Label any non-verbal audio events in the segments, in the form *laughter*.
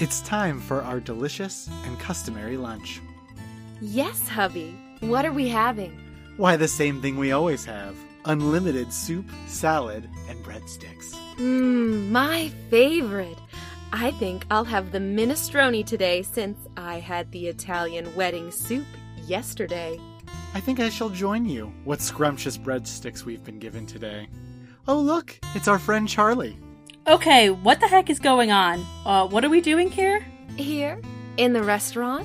It's time for our delicious and customary lunch. Yes, hubby. What are we having? Why, the same thing we always have unlimited soup, salad, and breadsticks. Mmm, my favorite. I think I'll have the minestrone today since I had the Italian wedding soup yesterday. I think I shall join you. What scrumptious breadsticks we've been given today. Oh, look, it's our friend Charlie. Okay, what the heck is going on? Uh, what are we doing here? Here? In the restaurant?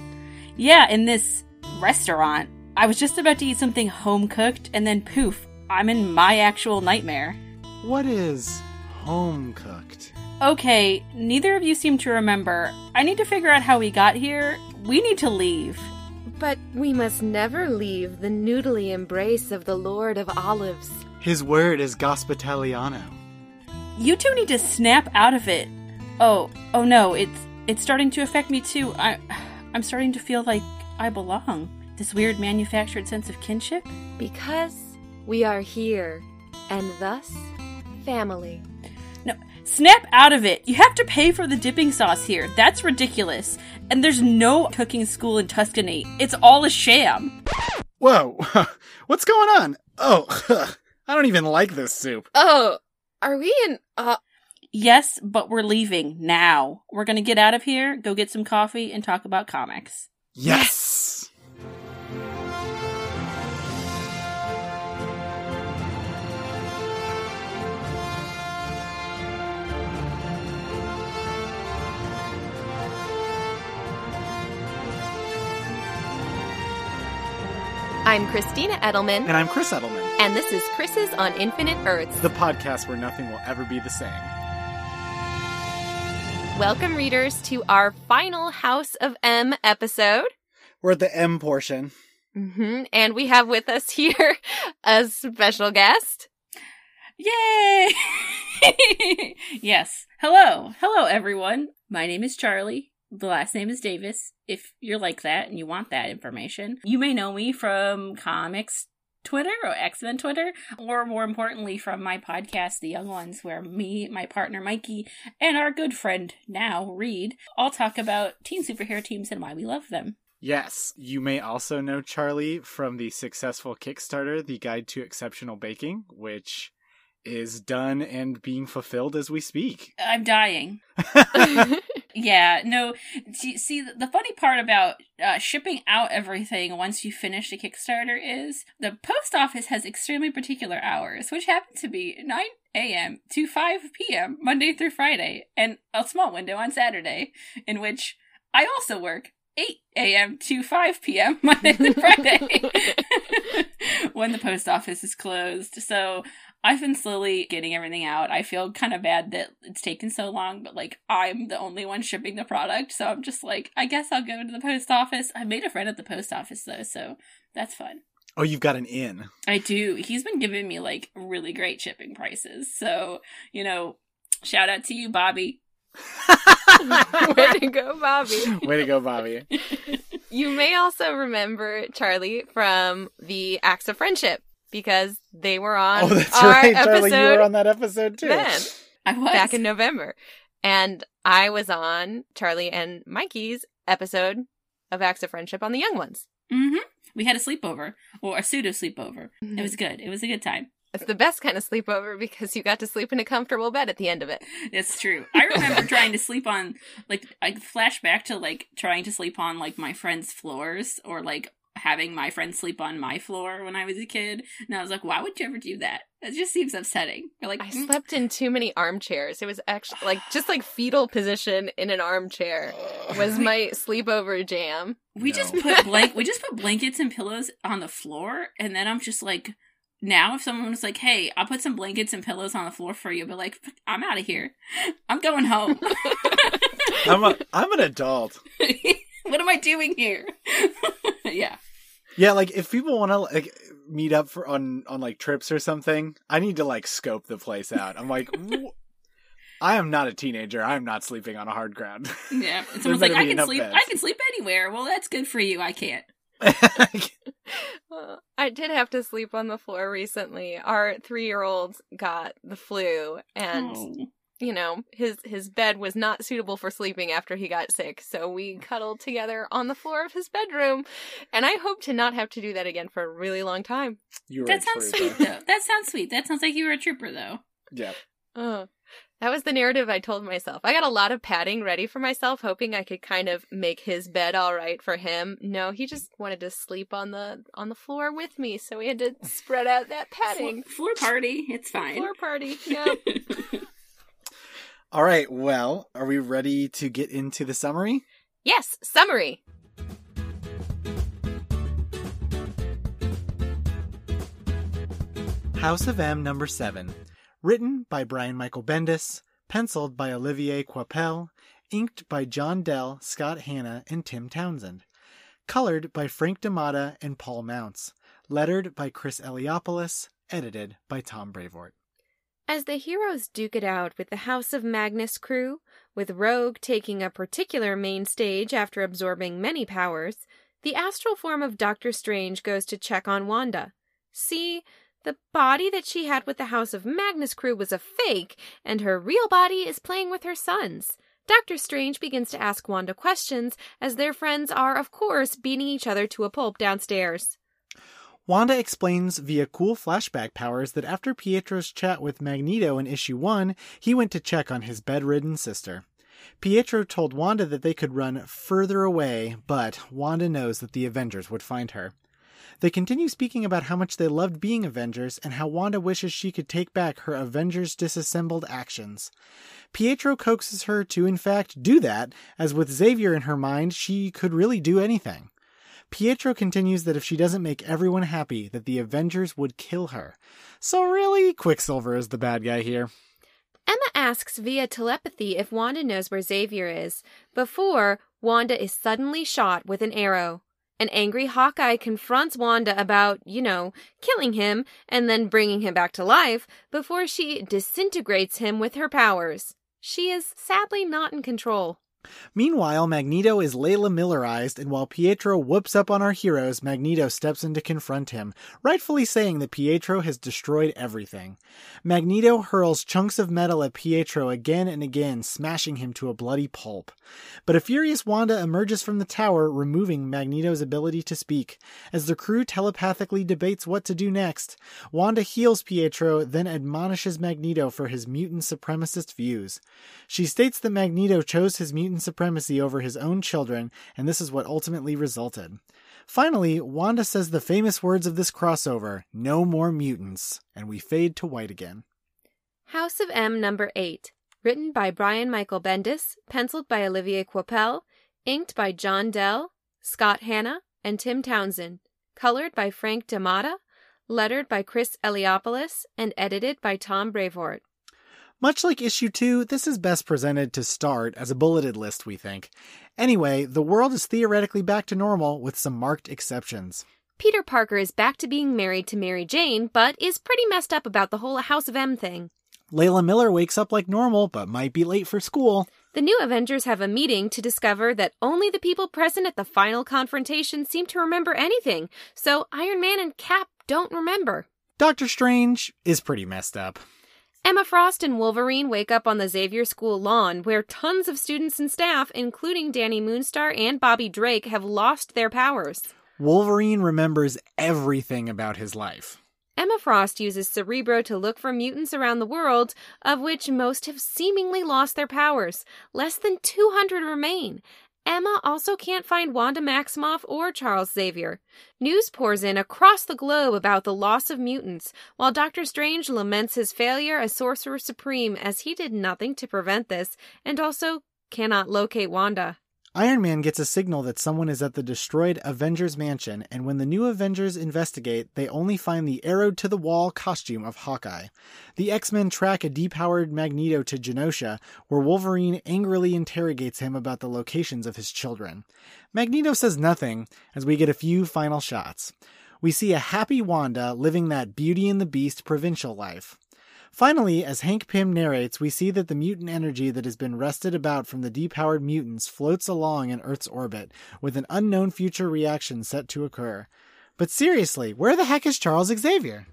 Yeah, in this restaurant. I was just about to eat something home cooked, and then poof, I'm in my actual nightmare. What is home cooked? Okay, neither of you seem to remember. I need to figure out how we got here. We need to leave. But we must never leave the noodly embrace of the Lord of Olives. His word is Gospitaliano. You two need to snap out of it. Oh, oh no, it's it's starting to affect me too. I I'm starting to feel like I belong. This weird manufactured sense of kinship? Because we are here, and thus family. No, snap out of it. You have to pay for the dipping sauce here. That's ridiculous. And there's no cooking school in Tuscany. It's all a sham. Whoa, *laughs* what's going on? Oh, *laughs* I don't even like this soup. Oh, are we in uh Yes, but we're leaving now. We're gonna get out of here, go get some coffee, and talk about comics. Yes! I'm Christina Edelman, And I'm Chris Edelman, and this is Chris's on Infinite Earths. the podcast where nothing will ever be the same. Welcome, readers, to our final House of M episode. We're at the M portion. hmm And we have with us here *laughs* a special guest. Yay! *laughs* yes. Hello. Hello, everyone. My name is Charlie. The last name is Davis. If you're like that and you want that information, you may know me from comics Twitter or X Men Twitter, or more importantly, from my podcast, The Young Ones, where me, my partner Mikey, and our good friend now, Reed, all talk about teen superhero teams and why we love them. Yes, you may also know Charlie from the successful Kickstarter, The Guide to Exceptional Baking, which is done and being fulfilled as we speak. I'm dying. *laughs* *laughs* Yeah, no. See, the funny part about uh, shipping out everything once you finish the Kickstarter is the post office has extremely particular hours, which happen to be 9 a.m. to 5 p.m. Monday through Friday, and a small window on Saturday, in which I also work 8 a.m. to 5 p.m. *laughs* Monday through Friday *laughs* when the post office is closed. So I've been slowly getting everything out. I feel kind of bad that it's taken so long, but like I'm the only one shipping the product, so I'm just like, I guess I'll go to the post office. I made a friend at the post office though, so that's fun. Oh, you've got an in. I do. He's been giving me like really great shipping prices. So, you know, shout out to you, Bobby. *laughs* Way to go, Bobby. *laughs* Way to go, Bobby. You may also remember Charlie from the Acts of Friendship because they were on Oh, that's our right, episode Charlie. You were on that episode too. then, I was back in November. And I was on Charlie and Mikey's episode of Acts of Friendship on the Young Ones. hmm We had a sleepover or a pseudo sleepover. It was good. It was a good time. It's the best kind of sleepover because you got to sleep in a comfortable bed at the end of it. It's true. I remember *laughs* trying to sleep on like I flash back to like trying to sleep on like my friends' floors or like having my friends sleep on my floor when I was a kid. And I was like, why would you ever do that? It just seems upsetting. You're like, I "Mm, slept in too many armchairs. It was actually like just like fetal position in an armchair was *sighs* my sleepover jam. we No. just put blank we *laughs* just put blankets and pillows on the floor and then I'm just like now if someone was like, Hey, I'll put some blankets and pillows on the floor for you, but like I'm out of here. I'm going home. *laughs* I'm a, I'm an adult. *laughs* *laughs* what am I doing here? *laughs* yeah. Yeah, like if people want to like meet up for on on like trips or something, I need to like scope the place out. I'm like, *laughs* I am not a teenager. I am not sleeping on a hard ground. Yeah. And someone's like, I can sleep beds." I can sleep anywhere. Well that's good for you. I can't. Uh, I did have to sleep on the floor recently. Our three year old got the flu and Oh. You know, his his bed was not suitable for sleeping after he got sick. So we cuddled together on the floor of his bedroom, and I hope to not have to do that again for a really long time. You that sounds sweet though. That sounds sweet. That sounds like you were a trooper though. Yeah. Oh, that was the narrative I told myself. I got a lot of padding ready for myself, hoping I could kind of make his bed all right for him. No, he just wanted to sleep on the on the floor with me, so we had to spread out that padding. Floor, floor party, it's fine. Floor party, *laughs* yeah. All right, well, are we ready to get into the summary? Yes, summary. House of M number 7 Written by Brian Michael Bendis, penciled by Olivier Coipel, inked by John Dell, Scott Hanna, and Tim Townsend. Colored by Frank D'Amata and Paul Mounts. Lettered by Chris Eliopoulos. Edited by Tom Brevoort. As the heroes duke it out with the House of Magnus crew, with Rogue taking a particular main stage after absorbing many powers, the astral form of Doctor Strange goes to check on Wanda. See, the body that she had with the House of Magnus crew was a fake, and her real body is playing with her sons. Doctor Strange begins to ask Wanda questions, as their friends are, of course, beating each other to a pulp downstairs. Wanda explains via cool flashback powers that after Pietro's chat with Magneto in issue 1, he went to check on his bedridden sister. Pietro told Wanda that they could run further away, but Wanda knows that the Avengers would find her. They continue speaking about how much they loved being Avengers and how Wanda wishes she could take back her Avengers disassembled actions. Pietro coaxes her to, in fact, do that, as with Xavier in her mind, she could really do anything. Pietro continues that if she doesn't make everyone happy, that the Avengers would kill her. So really, Quicksilver is the bad guy here. Emma asks via telepathy if Wanda knows where Xavier is, before Wanda is suddenly shot with an arrow. An angry Hawkeye confronts Wanda about, you know, killing him and then bringing him back to life before she disintegrates him with her powers. She is sadly not in control. Meanwhile, Magneto is Layla Millerized, and while Pietro whoops up on our heroes, Magneto steps in to confront him, rightfully saying that Pietro has destroyed everything. Magneto hurls chunks of metal at Pietro again and again, smashing him to a bloody pulp. But a furious Wanda emerges from the tower, removing Magneto's ability to speak. As the crew telepathically debates what to do next, Wanda heals Pietro, then admonishes Magneto for his mutant supremacist views. She states that Magneto chose his mutant supremacy over his own children, and this is what ultimately resulted. Finally, Wanda says the famous words of this crossover no more mutants, and we fade to white again. House of M number 8. Written by Brian Michael Bendis, penciled by Olivier Coipel, inked by John Dell, Scott Hanna, and Tim Townsend, colored by Frank D'Amata, lettered by Chris Eliopoulos, and edited by Tom Brevoort. Much like issue 2, this is best presented to start as a bulleted list, we think. Anyway, the world is theoretically back to normal with some marked exceptions. Peter Parker is back to being married to Mary Jane, but is pretty messed up about the whole House of M thing. Layla Miller wakes up like normal, but might be late for school. The new Avengers have a meeting to discover that only the people present at the final confrontation seem to remember anything, so Iron Man and Cap don't remember. Doctor Strange is pretty messed up. Emma Frost and Wolverine wake up on the Xavier School lawn, where tons of students and staff, including Danny Moonstar and Bobby Drake, have lost their powers. Wolverine remembers everything about his life. Emma Frost uses Cerebro to look for mutants around the world, of which most have seemingly lost their powers. Less than 200 remain, Emma also can't find Wanda Maximoff or Charles Xavier. News pours in across the globe about the loss of mutants, while Doctor Strange laments his failure as Sorcerer Supreme as he did nothing to prevent this and also cannot locate Wanda. Iron Man gets a signal that someone is at the destroyed Avengers mansion, and when the new Avengers investigate, they only find the arrowed to the wall costume of Hawkeye. The X Men track a depowered Magneto to Genosha, where Wolverine angrily interrogates him about the locations of his children. Magneto says nothing, as we get a few final shots. We see a happy Wanda living that Beauty and the Beast provincial life. Finally, as Hank Pym narrates, we see that the mutant energy that has been wrested about from the depowered mutants floats along in Earth's orbit, with an unknown future reaction set to occur. But seriously, where the heck is Charles Xavier?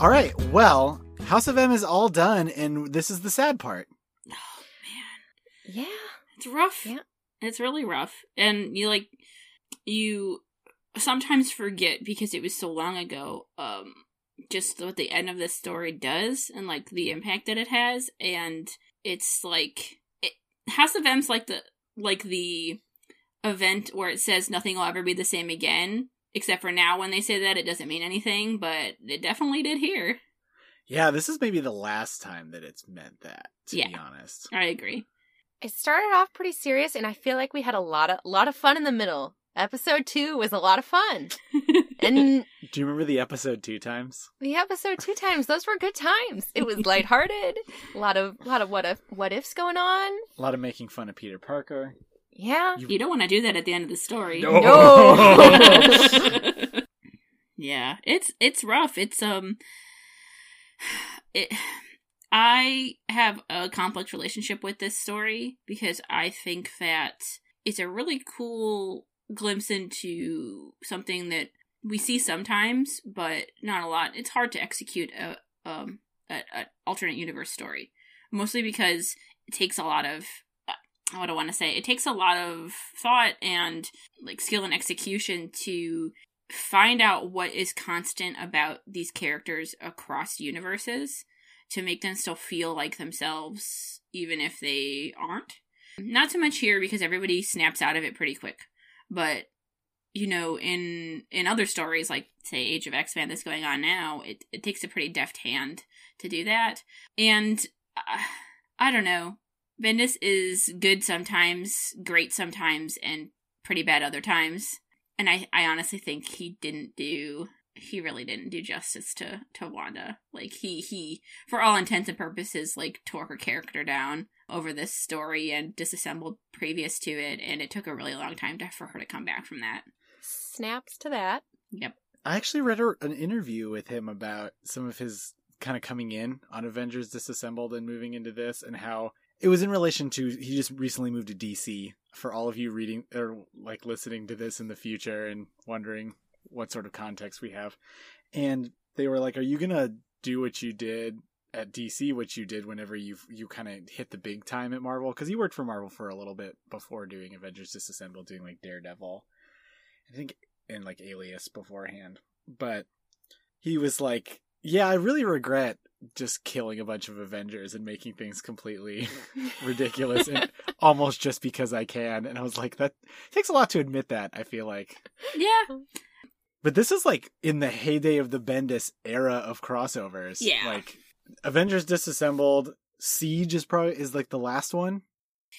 All right, well, House of M is all done, and this is the sad part. Oh man. Yeah. It's rough. Yeah. It's really rough. And you like you sometimes forget because it was so long ago, um, just what the end of this story does and like the impact that it has. And it's like it House of M's like the like the event where it says nothing will ever be the same again. Except for now when they say that it doesn't mean anything, but it definitely did here. Yeah, this is maybe the last time that it's meant that, to Yeah. be honest. I agree. It started off pretty serious, and I feel like we had a lot of lot of fun in the middle. Episode two was a lot of fun, and *laughs* Do you remember the episode two times? the episode two times those were good times. It was lighthearted, a lot of a lot of what if what ifs going on. A lot of making fun of Peter Parker. Yeah, You don't want to do that at the end of the story. No. *laughs* *laughs* yeah, it's it's rough. It's um *sighs* it I have a complex relationship with this story because I think that it's a really cool glimpse into something that we see sometimes, but not a lot. It's hard to execute a um a, a alternate universe story, mostly because it takes a lot of uh, what I want to say. It takes a lot of thought and like skill and execution to find out what is constant about these characters across universes to make them still feel like themselves even if they aren't. Not so much here because everybody snaps out of it pretty quick. But you know, in in other stories like say Age of X-Men that's going on now, it it takes a pretty deft hand to do that. And uh, I don't know. Bendis is good sometimes, great sometimes, and pretty bad other times. And I, I honestly think he didn't do he really didn't do justice to to Wanda. Like he he for all intents and purposes like tore her character down over this story and disassembled previous to it, and it took a really long time to, for her to come back from that. snaps to that. Yep. I actually read a, an interview with him about some of his kind of coming in on Avengers Disassembled and moving into this, and how it was in relation to he just recently moved to DC. For all of you reading or like listening to this in the future and wondering what sort of context we have, and they were like, "Are you gonna do what you did?" At DC, which you did whenever you you kind of hit the big time at Marvel, because he worked for Marvel for a little bit before doing Avengers Disassembled, doing like Daredevil, I think, and like Alias beforehand but he was like, "Yeah, I really regret just killing a bunch of Avengers and making things completely *laughs* ridiculous and almost just because I can." And I was like, "That takes a lot to admit that." I feel like, Yeah. but this is like in the heyday of the Bendis era of crossovers. Yeah. like Avengers Disassembled, Siege is probably is like the last one.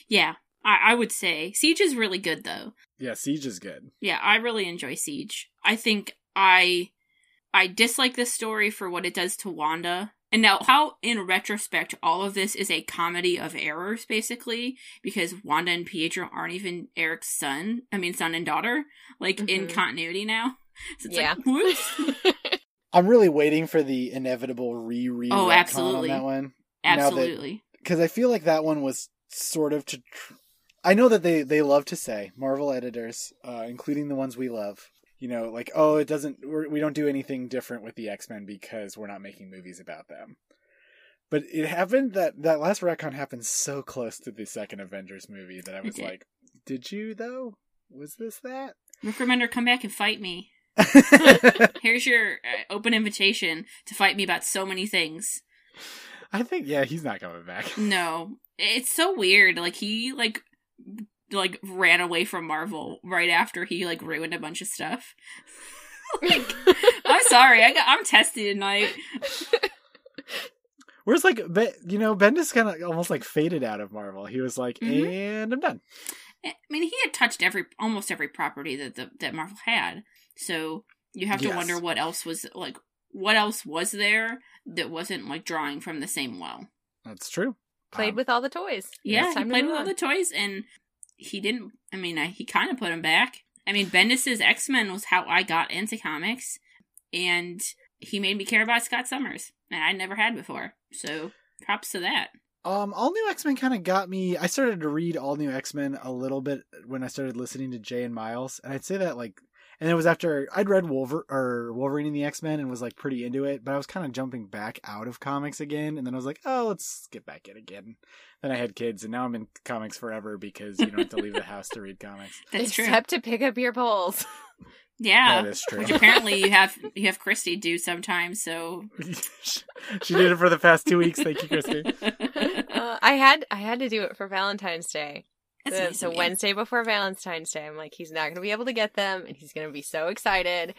Yeah. I, I would say Siege is really good though. Yeah, Siege is good. Yeah, I really enjoy Siege. I think I I dislike this story for what it does to Wanda. And now how in retrospect all of this is a comedy of errors basically because Wanda and Pietro aren't even Erik's son. I mean son and daughter like in Mhm. continuity now. *laughs* So it's Yeah. like whoops. *laughs* I'm really waiting for the inevitable re-re Oh, absolutely. on that one. Absolutely. because I feel like that one was sort of to. Tr- I know that they they love to say Marvel editors, uh, including the ones we love. You know, like oh, it doesn't. We're, we don't do anything different with the X Men because we're not making movies about them. But it happened that that last retcon happened so close to the second Avengers movie that I was did. like, did you though? Was this that? Rick Remender, come back and fight me. *laughs* Here's your uh, open invitation to fight me about so many things. I think yeah, he's not coming back. *laughs* No, it's so weird. Like he like like ran away from Marvel right after he like ruined a bunch of stuff. *laughs* like, I'm sorry, I got I'm testy tonight. Whereas like, you know, Bendis kind of almost like faded out of Marvel. He was like, Mhm. and I'm done. I mean, he had touched every almost every property that the, that Marvel had. So you have to Yes. wonder what else was like what else was there that wasn't like drawing from the same well. That's true. Played Um, with all the toys. Yeah, he played move with all the toys, and he didn't. I mean, I, he kind of put him back. I mean, Bendis's X Men was how I got into comics, and he made me care about Scott Summers, and I never had before. So props to that. Um, All New X Men kind of got me. I started to read All New X Men a little bit when I started listening to Jay and Miles, and I'd say that like And it was after I'd read Wolver- or Wolverine and the X Men and was like pretty into it, but I was kind of jumping back out of comics again. And then I was like, oh, let's get back in again. Then I had kids, and now I'm in comics forever because you don't have to leave the *laughs* house to read comics. That's true. Except to pick up your polls. *laughs* Yeah, That is true. which apparently you have you have Christy do sometimes. So *laughs* she did it for the past two weeks. Thank you, Christy. Uh, I had I had to do it for Valentine's Day. That's Uh, nice so. Wednesday before Valentine's Day, I'm like, he's not going to be able to get them, and he's going to be so excited.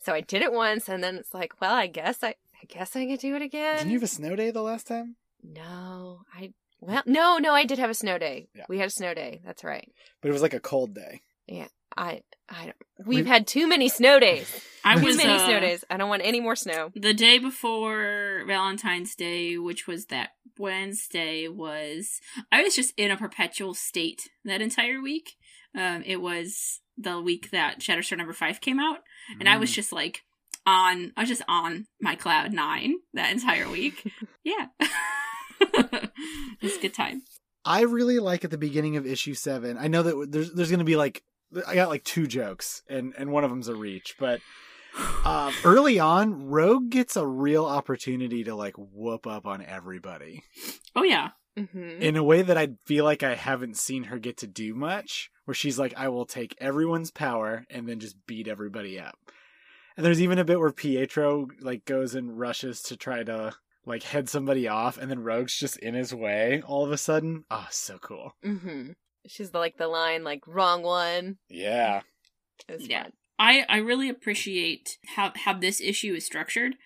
So I did it once, and then it's like, well, I guess I, I guess I could do it again. Didn't you have a snow day the last time? No, I well, no, no, I did have a snow day. Yeah. We had a snow day. That's right. But it was like a cold day. I, I don't. We've We've- had too many snow days. *laughs* I Too was many uh, snow days. I don't want any more snow. the day before Valentine's Day, which was that Wednesday, was I was just in a perpetual state that entire week. Um, it was the week that Shatterstar number five came out, and I was Mm. just like on. I was just on my cloud nine that entire week. *laughs* yeah, *laughs* it was a good time. I really like at the beginning of issue seven. I know that there's there's gonna be like I got like two jokes and and one of them's a reach, but um, early on, Rogue gets a real opportunity to like whoop up on everybody Oh yeah, Mm-hmm. in a way that I feel like I haven't seen her get to do much. Where she's like, I will take everyone's power and then just beat everybody up. And there's even a bit where Pietro like goes and rushes to try to like head somebody off, and then Rogue's just in his way all of a sudden. Oh, so cool. Mm-hmm. She's the, like the line, like wrong one. Yeah. Yeah. fun. I I really appreciate how how this issue is structured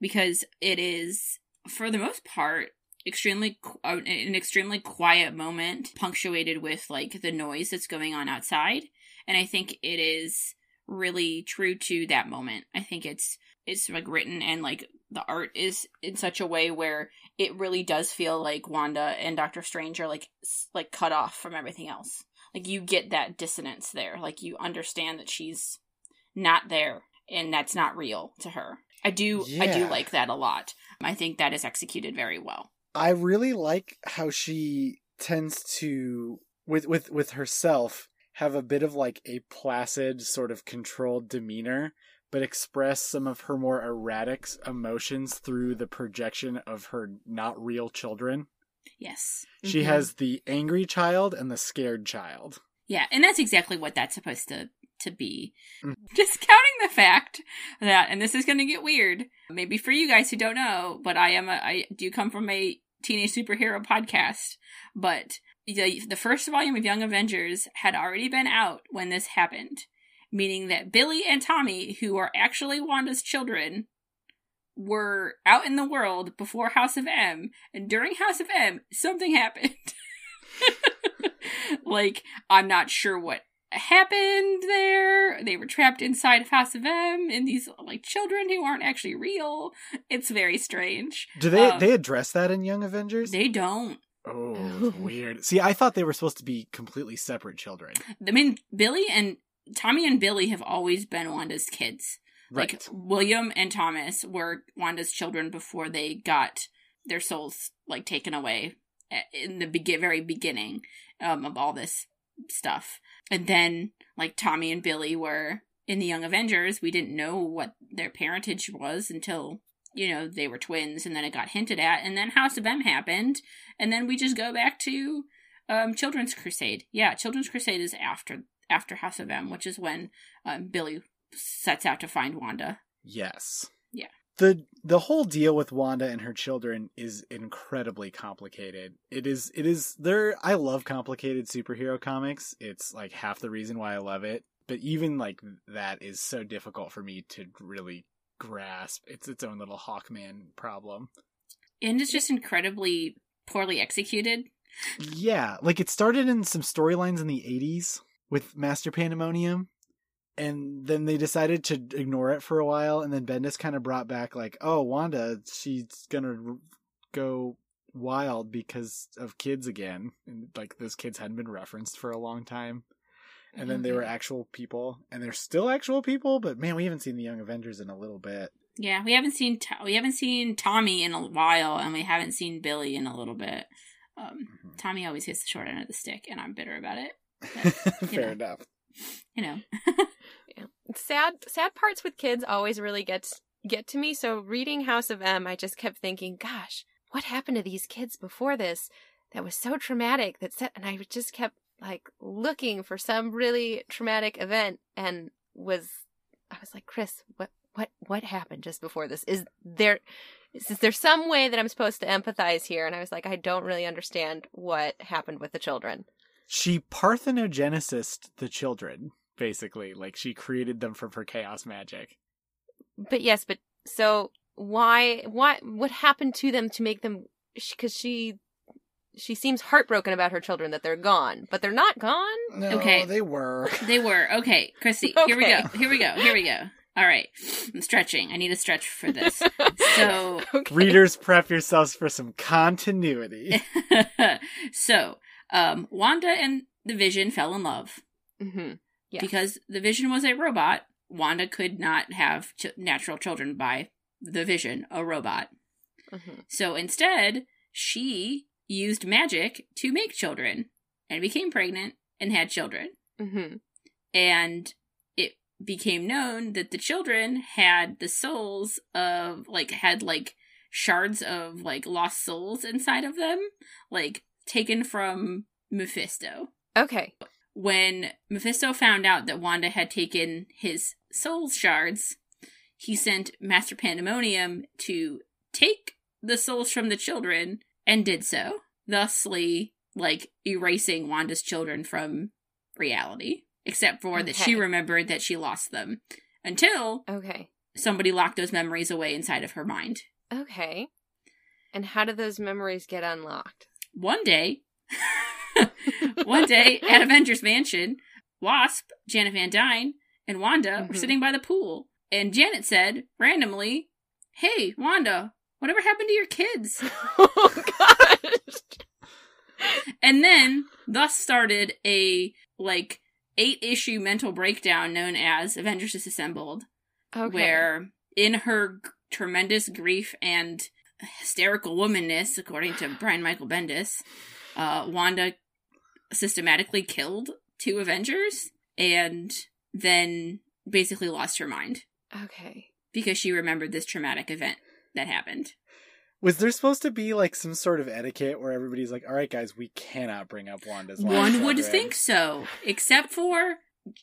because it is for the most part extremely qu- uh, an extremely quiet moment punctuated with like the noise that's going on outside and I think it is really true to that moment. I think it's it's like written and like the art is in such a way where it really does feel like Wanda and Doctor Strange are like like cut off from everything else. Like you get that dissonance there. Like you understand that she's not there and that's not real to her. I do I do like that a lot. I think that is executed very well. I really like how she tends to with with with herself have a bit of like a placid sort of controlled demeanor but express some of her more erratic emotions through the projection of her not real children. Yes. She Mhm. has the angry child and the scared child. Yeah, and that's exactly what that's supposed to to be. *laughs* Mm. Discounting the fact that, and this is going to get weird, maybe for you guys who don't know, but I am a I do come from a teenage superhero podcast, but the the first volume of Young Avengers had already been out when this happened, meaning that Billy and Tommy, who are actually Wanda's children, were out in the world before House of M, and during House of M, something *laughs* happened. *laughs* like, I'm not sure what happened there. They were trapped inside of House of M and these like children who aren't actually real. It's very strange. Do they Um, they address that in Young Avengers? They don't. oh, *laughs* weird. See, I thought they were supposed to be completely separate children. I mean, Billy and Tommy and Billy have always been Wanda's kids. Right. Like William and Thomas were Wanda's children before they got their souls like taken away in the be- very beginning um, of all this stuff. And then like Tommy and Billy were in the Young Avengers. We didn't know what their parentage was until you know they were twins, and then it got hinted at. And then House of M happened, and then we just go back to um, Children's Crusade. Yeah, Children's Crusade is after after House of M, which is when um, Billy sets out to find Wanda. Yes. Yeah. The the whole deal with Wanda and her children is incredibly complicated. It is it is there I love complicated superhero comics. It's like half the reason why I love it. But even like that is so difficult for me to really grasp. It's its own little Hawkman problem. And it's just incredibly poorly executed. Yeah, like it started in some storylines in the 80s with Master Pandemonium and then they decided to ignore it for a while and then Bendis kind of brought back like, "Oh, Wanda, she's going to go wild because of kids again." And like those kids hadn't been referenced for a long time. And then they were actual people and they're still actual people, but man, we haven't seen the Young Avengers in a little bit. Yeah, we haven't seen we haven't seen Tommy in a while, and we haven't seen Billy in a little bit. Um, Mhm. Tommy always gets the short end of the stick, and I'm bitter about it. *laughs* you Fair know. enough. You know, *laughs* sad sad parts with kids always really gets get to me. So reading House of M, I just kept thinking, gosh, what happened to these kids before this that was so traumatic that set and I just kept like looking for some really traumatic event and was I was like, Chris, what what what happened just before this? Is there is, is there some way that I'm supposed to empathize here? And I was like, I don't really understand what happened with the children. She parthenogenesised the children, basically. Like she created them from her chaos magic. But yes, but so why what what happened to them to make them because she she seems heartbroken about her children that they're gone, but they're not gone. No, Okay. they were. *laughs* They were. Okay, Chrissy, here we go. Here we go. Here we go. All right. I'm stretching. I need a stretch for this. *laughs* So, okay. Readers, prep yourselves for some continuity. *laughs* so, um, Wanda and the Vision fell in love. hmm Yes. Because the Vision was a robot, Wanda could not have ch- natural children by the Vision, a robot. hmm So instead, she used magic to make children and became pregnant and had children. hmm And it became known that the children had the souls of, like, had, like, shards of, like, lost souls inside of them, like, taken from Mephisto. Okay. When Mephisto found out that Wanda had taken his soul shards, he sent Master Pandemonium to take the souls from the children and did so, thusly, like, erasing Wanda's children from reality. Except for that she remembered that she lost them until Okay. somebody locked those memories away inside of her mind. Okay. And how do those memories get unlocked? One day, *laughs* one day at Avengers Mansion, Wasp, Janet Van Dyne, and Wanda were Mhm. sitting by the pool. And Janet said, randomly, Hey, Wanda, whatever happened to your kids? *laughs* oh gosh. And then, thus started a, like, eight issue mental breakdown known as Avengers Disassembled, Okay. where in her g- tremendous grief and hysterical womanness, according to Brian Michael Bendis, uh, Wanda systematically killed two Avengers and then basically lost her mind Okay. because she remembered this traumatic event that happened. Was there supposed to be like some sort of etiquette where everybody's like, "All right, guys, we cannot bring up Wanda's." lost One would children." think so, except for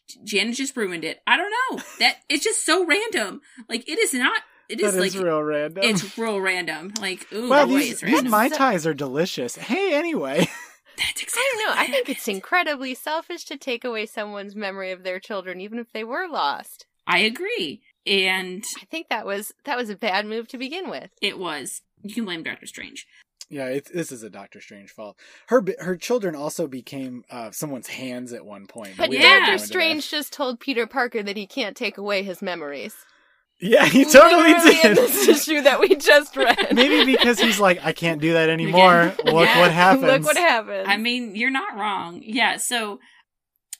J- Janet just ruined it. I don't know. That it's just so random. Like it is not. It is That is like real random. it's real random. Like ooh, well, boy, these, it's these random. mai So- tais are delicious. Hey, anyway, *laughs* That's I don't know. I think it's incredibly selfish to take away someone's memory of their children, even if they were lost. I agree, and I think that was that was a bad move to begin with. it was. You can blame Doctor Strange. yeah, it's, this is a Doctor Strange fault. Her her children also became uh, someone's hands at one point. But we Yeah. Doctor. Strange just told Peter Parker that he can't take away his memories. Yeah, he totally Literally in did. this issue that we just *laughs* read. Maybe because he's like, I can't do that anymore. Look Yeah. *laughs* what happens. Look what happened. I mean, you're not wrong. Yeah, so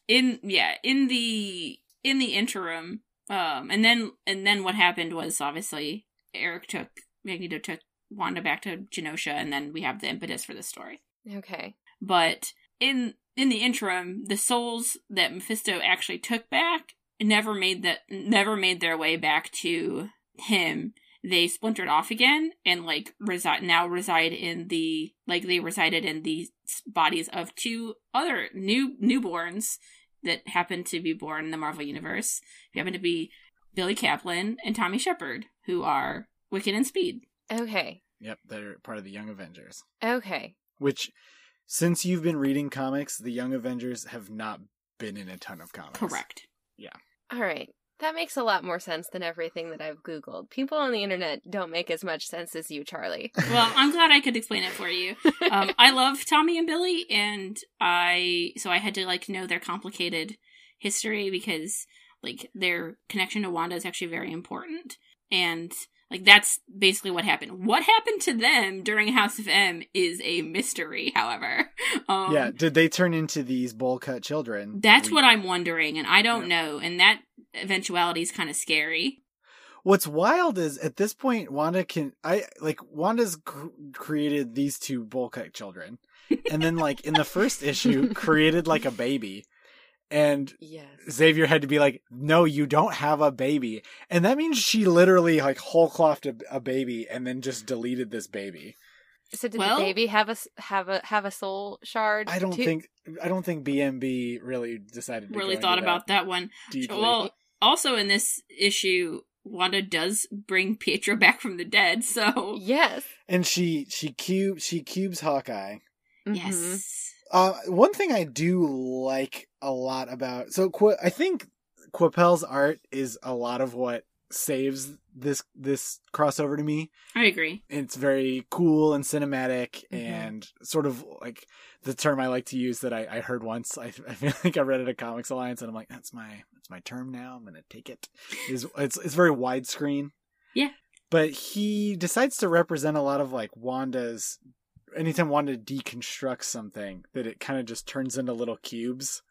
in yeah, in the in the interim, um and then and then what happened was obviously Erik took Magneto took Wanda back to Genosha and then we have the impetus for this story. okay. But in in the interim, the souls that Mephisto actually took back never made that never made their way back to him. They splintered off again and like reside now reside in the like they resided in the bodies of two other new newborns that happened to be born in the Marvel universe. Who happen to be Billy Kaplan and Tommy Shepard, who are Wiccan and Speed. Okay. Yep, they're part of the Young Avengers. Okay. Which, since you've been reading comics, the Young Avengers have not been in a ton of comics. Correct. All right. That makes a lot more sense than everything that I've Googled. People on the internet don't make as much sense as you, Charlie. *laughs* Well, I'm glad I could explain it for you. um, *laughs* I love Tommy and Billy, and I so I had to like know their complicated history because like their connection to Wanda is actually very important, and like that's basically what happened. What happened to them during House of M is a mystery. However, um, yeah, did they turn into these bowl cut children? that's We- what I'm wondering, and I don't know, and that eventuality is kind of scary. What's wild is at this point, Wanda can I like Wanda's cr- created these two bowl cut children, and then like in the first issue *laughs* created like a baby, And Yes. Xavier had to be like, "No, you don't have a baby," and that means she literally like whole clothed a, a baby and then just deleted this baby. So did Well- the baby have a have a have a soul shard? I don't too? think I don't think BMB really decided to really go thought into about that one. deeply. Well, also in this issue, Wanda does bring Pietro back from the dead, so Yes. and she she cube she cubes Hawkeye. Mhm. yes. Uh, one thing I do like a lot about so Qu- I think Coipel's art is a lot of what saves this this crossover to me. I agree. It's very cool and cinematic Mhm. and sort of like the term I like to use that I, I heard once. I, I feel *laughs* like I read it at Comics Alliance and I'm like, that's my that's my term now. I'm gonna take it. Is it's it's very widescreen. Yeah. But he decides to represent a lot of like Wanda's anytime wanted to deconstruct something, that it kind of just turns into little cubes.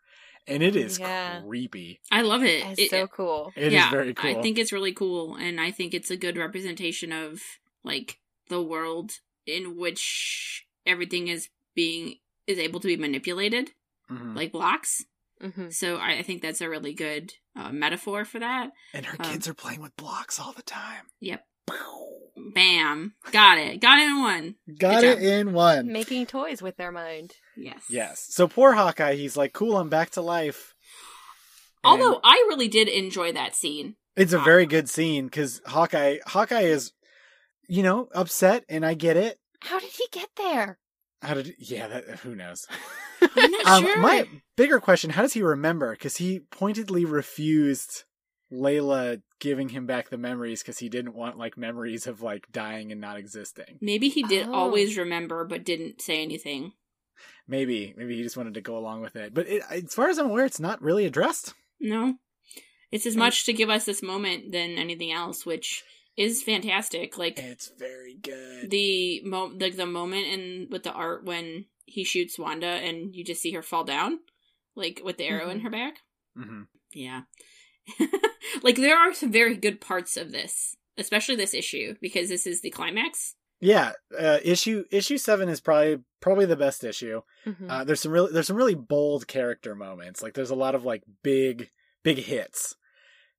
And it is Yeah. creepy. I love it. That's It- so cool. It is yeah, very cool. I think it's really cool, and I think it's a good representation of like the world in which everything is being is able to be manipulated, Mhm. like blocks. hmm So I, I think that's a really good uh, metaphor for that. and her um, kids are playing with blocks all the time. Yep. Bam. Got it. Got it in one. Got it in one. Making toys with their mind. Yes. Yes. So poor Hawkeye, he's like, cool, I'm back to life. Although I really did enjoy that scene. it's a very good scene because Hawkeye, Hawkeye is, you know, upset, and I get it. How did he get there? How did? Yeah, that, who knows? *laughs* I'm not um, sure. My bigger question: How does he remember? Because he pointedly refused Layla giving him back the memories because he didn't want like memories of like dying and not existing. Maybe he did Oh. always remember but didn't say anything. Maybe, maybe he just wanted to go along with it. But it, as far as I'm aware, it's not really addressed. No. It's as much to give us this moment than anything else, which is fantastic. Like It's very good. the mo like the moment in with the art when he shoots Wanda and you just see her fall down, like with the arrow in Mhm. her back. Mm-hmm. Yeah. *laughs* like there are some very good parts of this, especially this issue, because this is the climax. Yeah, uh, issue issue seven is probably probably the best issue. Mhm. Uh, there's some really there's some really bold character moments. Like there's a lot of like big big hits.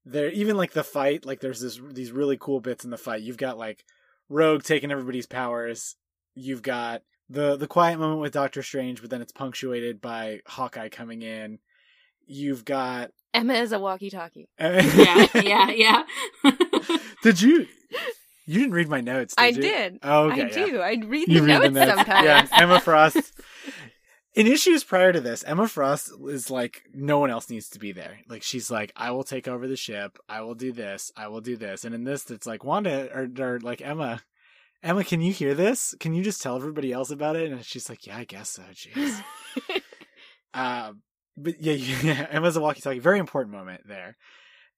There even like the fight. Like there's this these really cool bits in the fight. You've got like Rogue taking everybody's powers. You've got the the quiet moment with Doctor Strange, but then it's punctuated by Hawkeye coming in. You've got Emma is a walkie-talkie. *laughs* Yeah, yeah, *laughs* yeah. Did you? You didn't read my notes. Did I you? did. Oh, okay. I yeah. do. I read the You read notes the notes. sometimes. Yeah, *laughs* Emma Frost. In issues prior to this, Emma Frost is like, no one else needs to be there. Like, she's like, I will take over the ship. I will do this. I will do this. And in this, it's like, Wanda, or, or like, Emma, Emma, can you hear this? Can you just tell everybody else about it? And she's like, yeah, I guess so. Jeez. uh, but yeah, *laughs* yeah, Emma's a walkie-talkie. Very important moment there.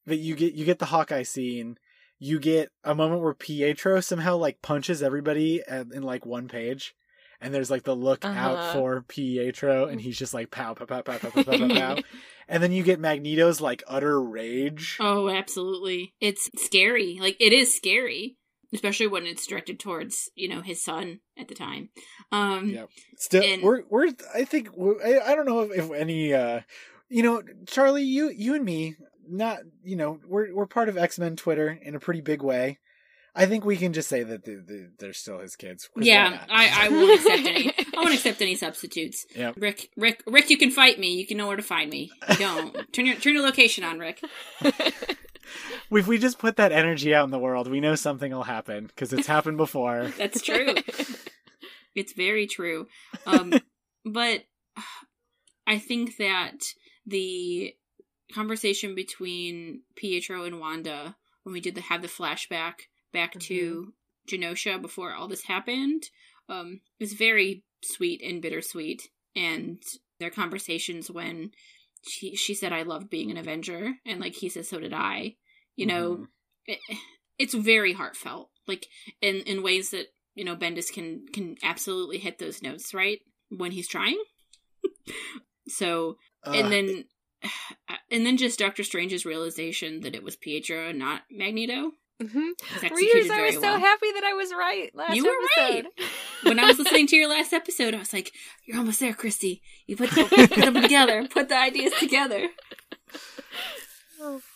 But you get you get the Hawkeye scene. You get a moment where Pietro somehow like punches everybody at, in like one page, and there's like the look out Uh-huh. for Pietro, and he's just like pow pow pow pow pow pow pow pow. pow. *laughs* And then you get Magneto's like utter rage. oh, absolutely. It's scary. Like it is scary, especially when it's directed towards, you know, his son at the time. Um Yep. Still, And- we're we're. I think we're, I I don't know if, if any. uh You know, Charlie, you you and me, not you know, we're we're part of X Men Twitter in a pretty big way. I think we can just say that the, the, they're still his kids. Yeah. I, I won't *laughs* accept any. I won't accept any substitutes. Yep. Rick, Rick, Rick, you can fight me. You can know where to find me. You don't turn your turn your location on, Rick. *laughs* *laughs* if we just put that energy out in the world, we know something will happen because it's happened before. *laughs* That's true. *laughs* It's very true. Um, but I think that the conversation between Pietro and Wanda when we did the have the flashback back to Genosha before all this happened um, is very sweet and bittersweet. And their conversations when she she said I loved being an Avenger and like he says so did I. You know, Mhm. it, it's very heartfelt like in in ways that you know bendis can can absolutely hit those notes right when he's trying *laughs* so Ugh. and then *sighs* and then just doctor strange's realization that it was pietro not magneto Mm-hmm. Readers, I was so happy that I was right last You were episode. right. when I was listening to your *laughs* last episode, I was like, "You're almost there, Christy. You put, the, put them together. Put the ideas together." *laughs*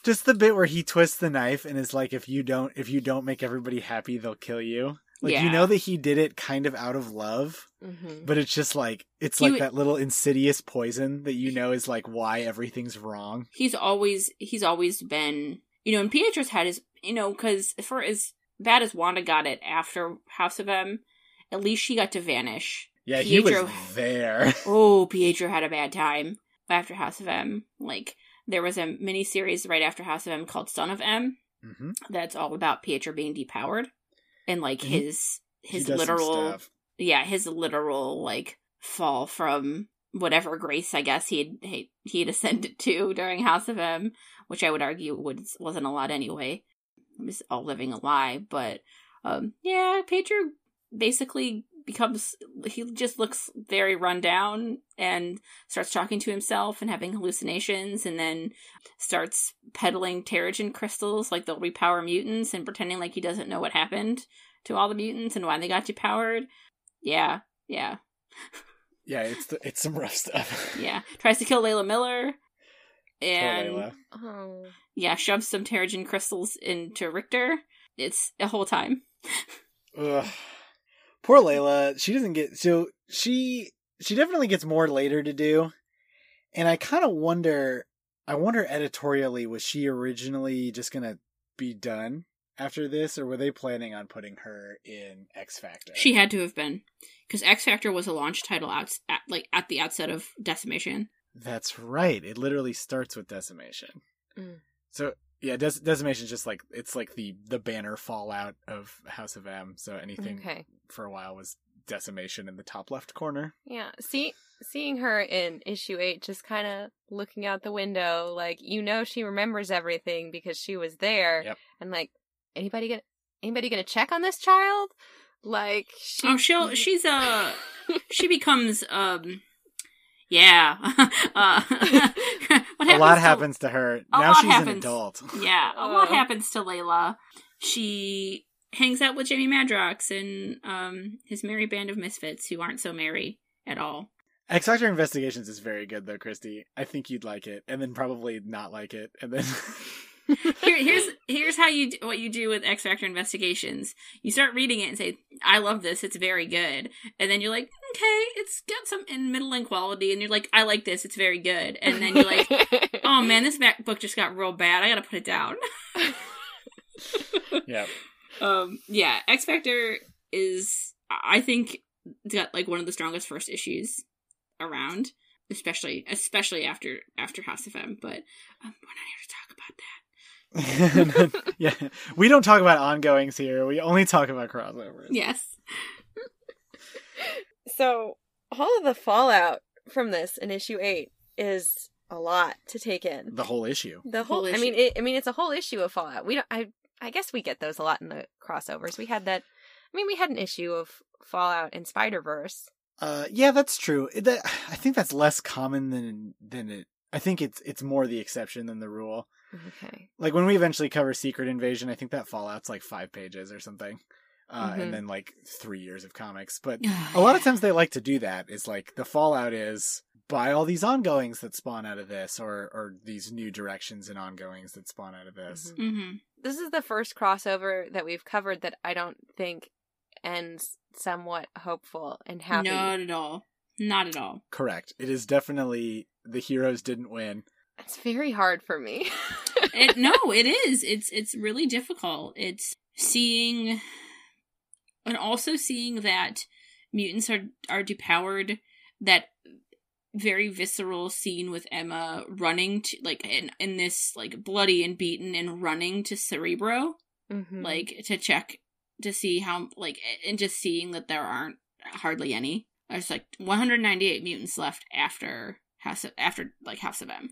Just the bit where he twists the knife and is like, "If you don't, if you don't make everybody happy, they'll kill you." Like yeah. you know that he did it kind of out of love, mm-hmm. but it's just like it's he like that little insidious poison that you know is like why everything's wrong. He's always he's always been you know, and Pietro's had his you know because for as bad as Wanda got it after House of M, at least she got to vanish. Yeah, Pietro, he was there. *laughs* oh, *laughs* Pietro had a bad time after House of M. Like there was a mini series right after House of M called Son of M. Mm-hmm. That's all about Pietro being depowered and like mm-hmm. his his literal yeah his literal like fall from whatever grace I guess he'd he, he'd *laughs* ascended to during House of M, which I would argue was wasn't a lot anyway. It was all living a lie, but um, yeah, Pietro basically becomes he just looks very run down and starts talking to himself and having hallucinations and then starts peddling Terrigen crystals like they'll repower mutants and pretending like he doesn't know what happened to all the mutants and why they got depowered. Yeah, yeah. yeah, it's the, it's some rough stuff. *laughs* yeah. Tries to kill Layla Miller. And oh. yeah, shoves some Terrigen crystals into Rictor. It's a whole time. Ugh poor Layla, she doesn't get so she she definitely gets more later to do. And I kind of wonder I wonder editorially was she originally just going to be done after this or were they planning on putting her in X Factor? She had to have been cuz X Factor was a launch title at, at like at the outset of Decimation. That's right. It literally starts with Decimation. Mm. So yeah, Des- Decimation is just like it's like the the banner fallout of House of M. So anything okay. for a while was Decimation in the top left corner. Yeah, see, seeing her in issue eight, just kind of looking out the window, like you know she remembers everything because she was there, yep. and like anybody gonna anybody gonna check on this child? Like she, oh, she'll *laughs* she's uh she becomes um yeah. *laughs* uh, *laughs* *laughs* a lot to, happens to her. Now she's happens, an adult. *laughs* Yeah, a lot happens to Layla. She hangs out with Jamie Madrox and um, his merry band of misfits who aren't so merry at all. X Factor Investigations is very good though, Christy. I think you'd like it, and then probably not like it, and then. *laughs* Here, here's here's how you do, what you do with X Factor investigations. You start reading it and say, "I love this. It's very good," and then you're like, "Okay, it's got some in middling quality," and you're like, "I like this. It's very good," and then you're like, *laughs* "Oh man, this book just got real bad. I got to put it down." *laughs* yeah. Um. Yeah. X Factor is, I think, got like one of the strongest first issues around especially especially after after House of M. But um, we're not here to talk about that. *laughs* yeah, we don't talk about ongoings here. We only talk about crossovers. Yes. so all of the fallout from this in issue eight is a lot to take in. The whole issue. The whole. whole issue. I mean, it, I mean, it's a whole issue of fallout. We don't. I. I guess we get those a lot in the crossovers. We had that. I mean, we had an issue of Fallout in Spider Verse. Uh, yeah, that's true. That *sighs* I think that's less common than than it. I think it's it's more the exception than the rule. Okay. Like when we eventually cover Secret Invasion, I think that Fallout's like five pages or something. Uh, mm-hmm. and then like three years of comics. But *sighs* a lot of times they like to do that. Is like the fallout is buy all these ongoings that spawn out of this, or or these new directions and ongoings that spawn out of this. Mm-hmm. Mm-hmm. This is the first crossover that we've covered that I don't think ends somewhat hopeful and happy. Not at all. Not at all. Correct. It is definitely the heroes didn't win. It's very hard for me. *laughs* it, no, it is. It's it's really difficult. It's seeing and also seeing that mutants are are depowered that very visceral scene with Emma running to like in in this like bloody and beaten and running to Cerebro mm-hmm. like to check to see how like and just seeing that there aren't hardly any. There's like 198 mutants left after House of, after like House of M,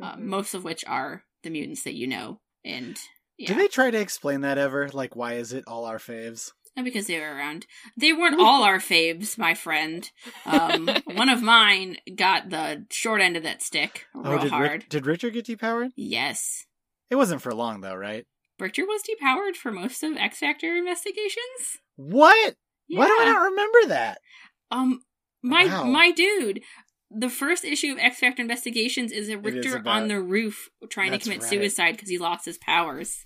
uh, mm-hmm. uh, most of which are the mutants that you know. And yeah. do they try to explain that ever? Like, why is it all our faves? Because they were around. They weren't all our faves, my friend. Um, *laughs* one of mine got the short end of that stick oh, real oh, did hard. Did Rictor get depowered? Yes. It wasn't for long though, right? Rictor was depowered for most of X Factor investigations. What? Yeah. Why do I not remember that? Um, my Wow. my dude. The first issue of X Factor Investigations is a is Rictor about- on the roof trying to commit right. suicide because he lost his powers.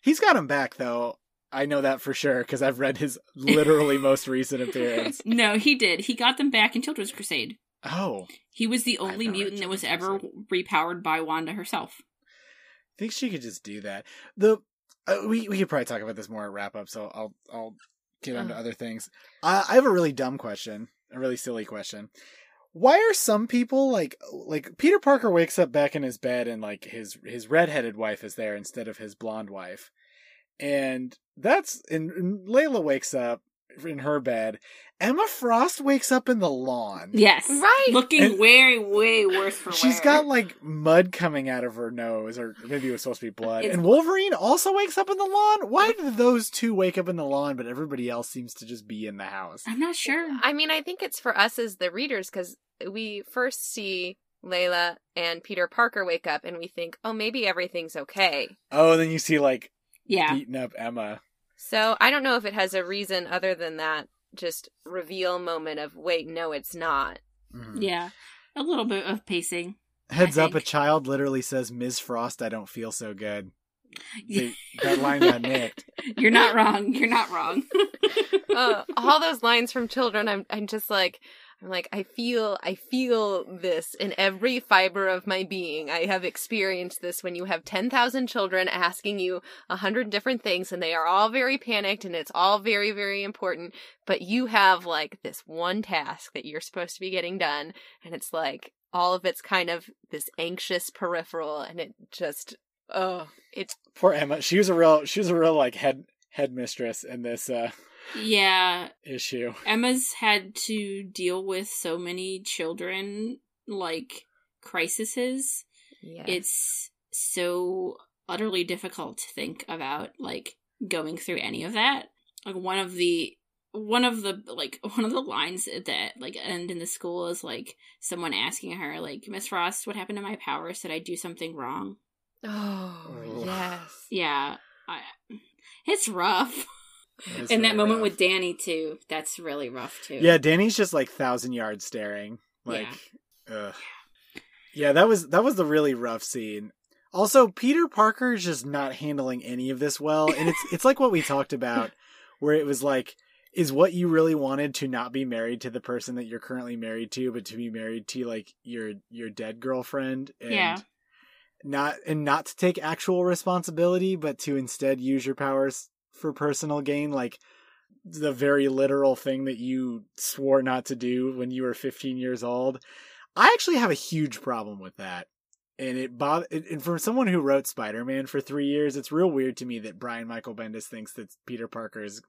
He's got him back though. I know that for sure because I've read his *laughs* literally most recent appearance. *laughs* No, he did. He got them back in Children's Crusade. Oh, He was the only mutant that was ever repowered by Wanda herself. I think she could just do that. The uh, we we could probably talk about this more at wrap up. So I'll I'll get on to Oh. other things. I I have a really dumb question, a really silly question. Why are some people like like Peter Parker wakes up back in his bed and like his his redheaded wife is there instead of his blonde wife, and that's and, and Layla wakes up in her bed. Emma Frost wakes up in the lawn. Yes. Right. Looking And- way, way worse for She's wear. got like mud coming out of her nose, or maybe it was supposed to be blood. It's- and Wolverine also wakes up in the lawn. Why did those two wake up in the lawn, but everybody else seems to just be in the house? I'm not sure. I mean, I think it's for us as the readers because we first see Layla and Peter Parker wake up and we think, oh, maybe everything's okay. Oh, and then you see like Yeah. beating up Emma. So I don't know if it has a reason other than that just reveal moment of, wait, no, it's not. Mhm. Yeah. A little bit of pacing. Heads up, a child literally says, "Ms. Frost, I don't feel so good." *laughs* They- that line got nicked. *laughs* You're not wrong. You're not wrong. *laughs* uh, all those lines from children, I'm, I'm just like, I'm like, I feel, I feel this in every fiber of my being. I have experienced this when you have 10,000 children asking you a hundred different things and they are all very panicked and it's all very, very important. But you have like this one task that you're supposed to be getting done. And it's like all of it's kind of this anxious peripheral and it just, oh, it's Poor Emma. She was a real. She was a real like head headmistress in this uh yeah. issue. Emma's had to deal with so many children, like, crises. yeah. It's so utterly difficult to think about, like, going through any of that. Like, one of the. One of the like *laughs* one of the lines that like end in the school is like someone asking her like Miss Frost, what happened to my powers? Did I do something wrong? oh, Oh. yes. Yeah, I, it's rough. *laughs* It's and that moment rough. with Danny too, that's really rough too. Yeah, Danny's just like thousand yards staring. Like, ugh. Yeah, that was that was the really rough scene. Also, Peter Parker is just not handling any of this well, and it's it's like what we talked about, *laughs* where it was like, is what you really wanted to not be married to the person that you're currently married to, but to be married to like your your dead girlfriend, and Yeah. not and not to take actual responsibility, but to instead use your powers for personal gain, like the very literal thing that you swore not to do when you were 15 years old. I actually have a huge problem with that. And it bother and for someone who wrote Spider-Man for 3 years, it's real weird to me that Brian Michael Bendis thinks that Peter Parker's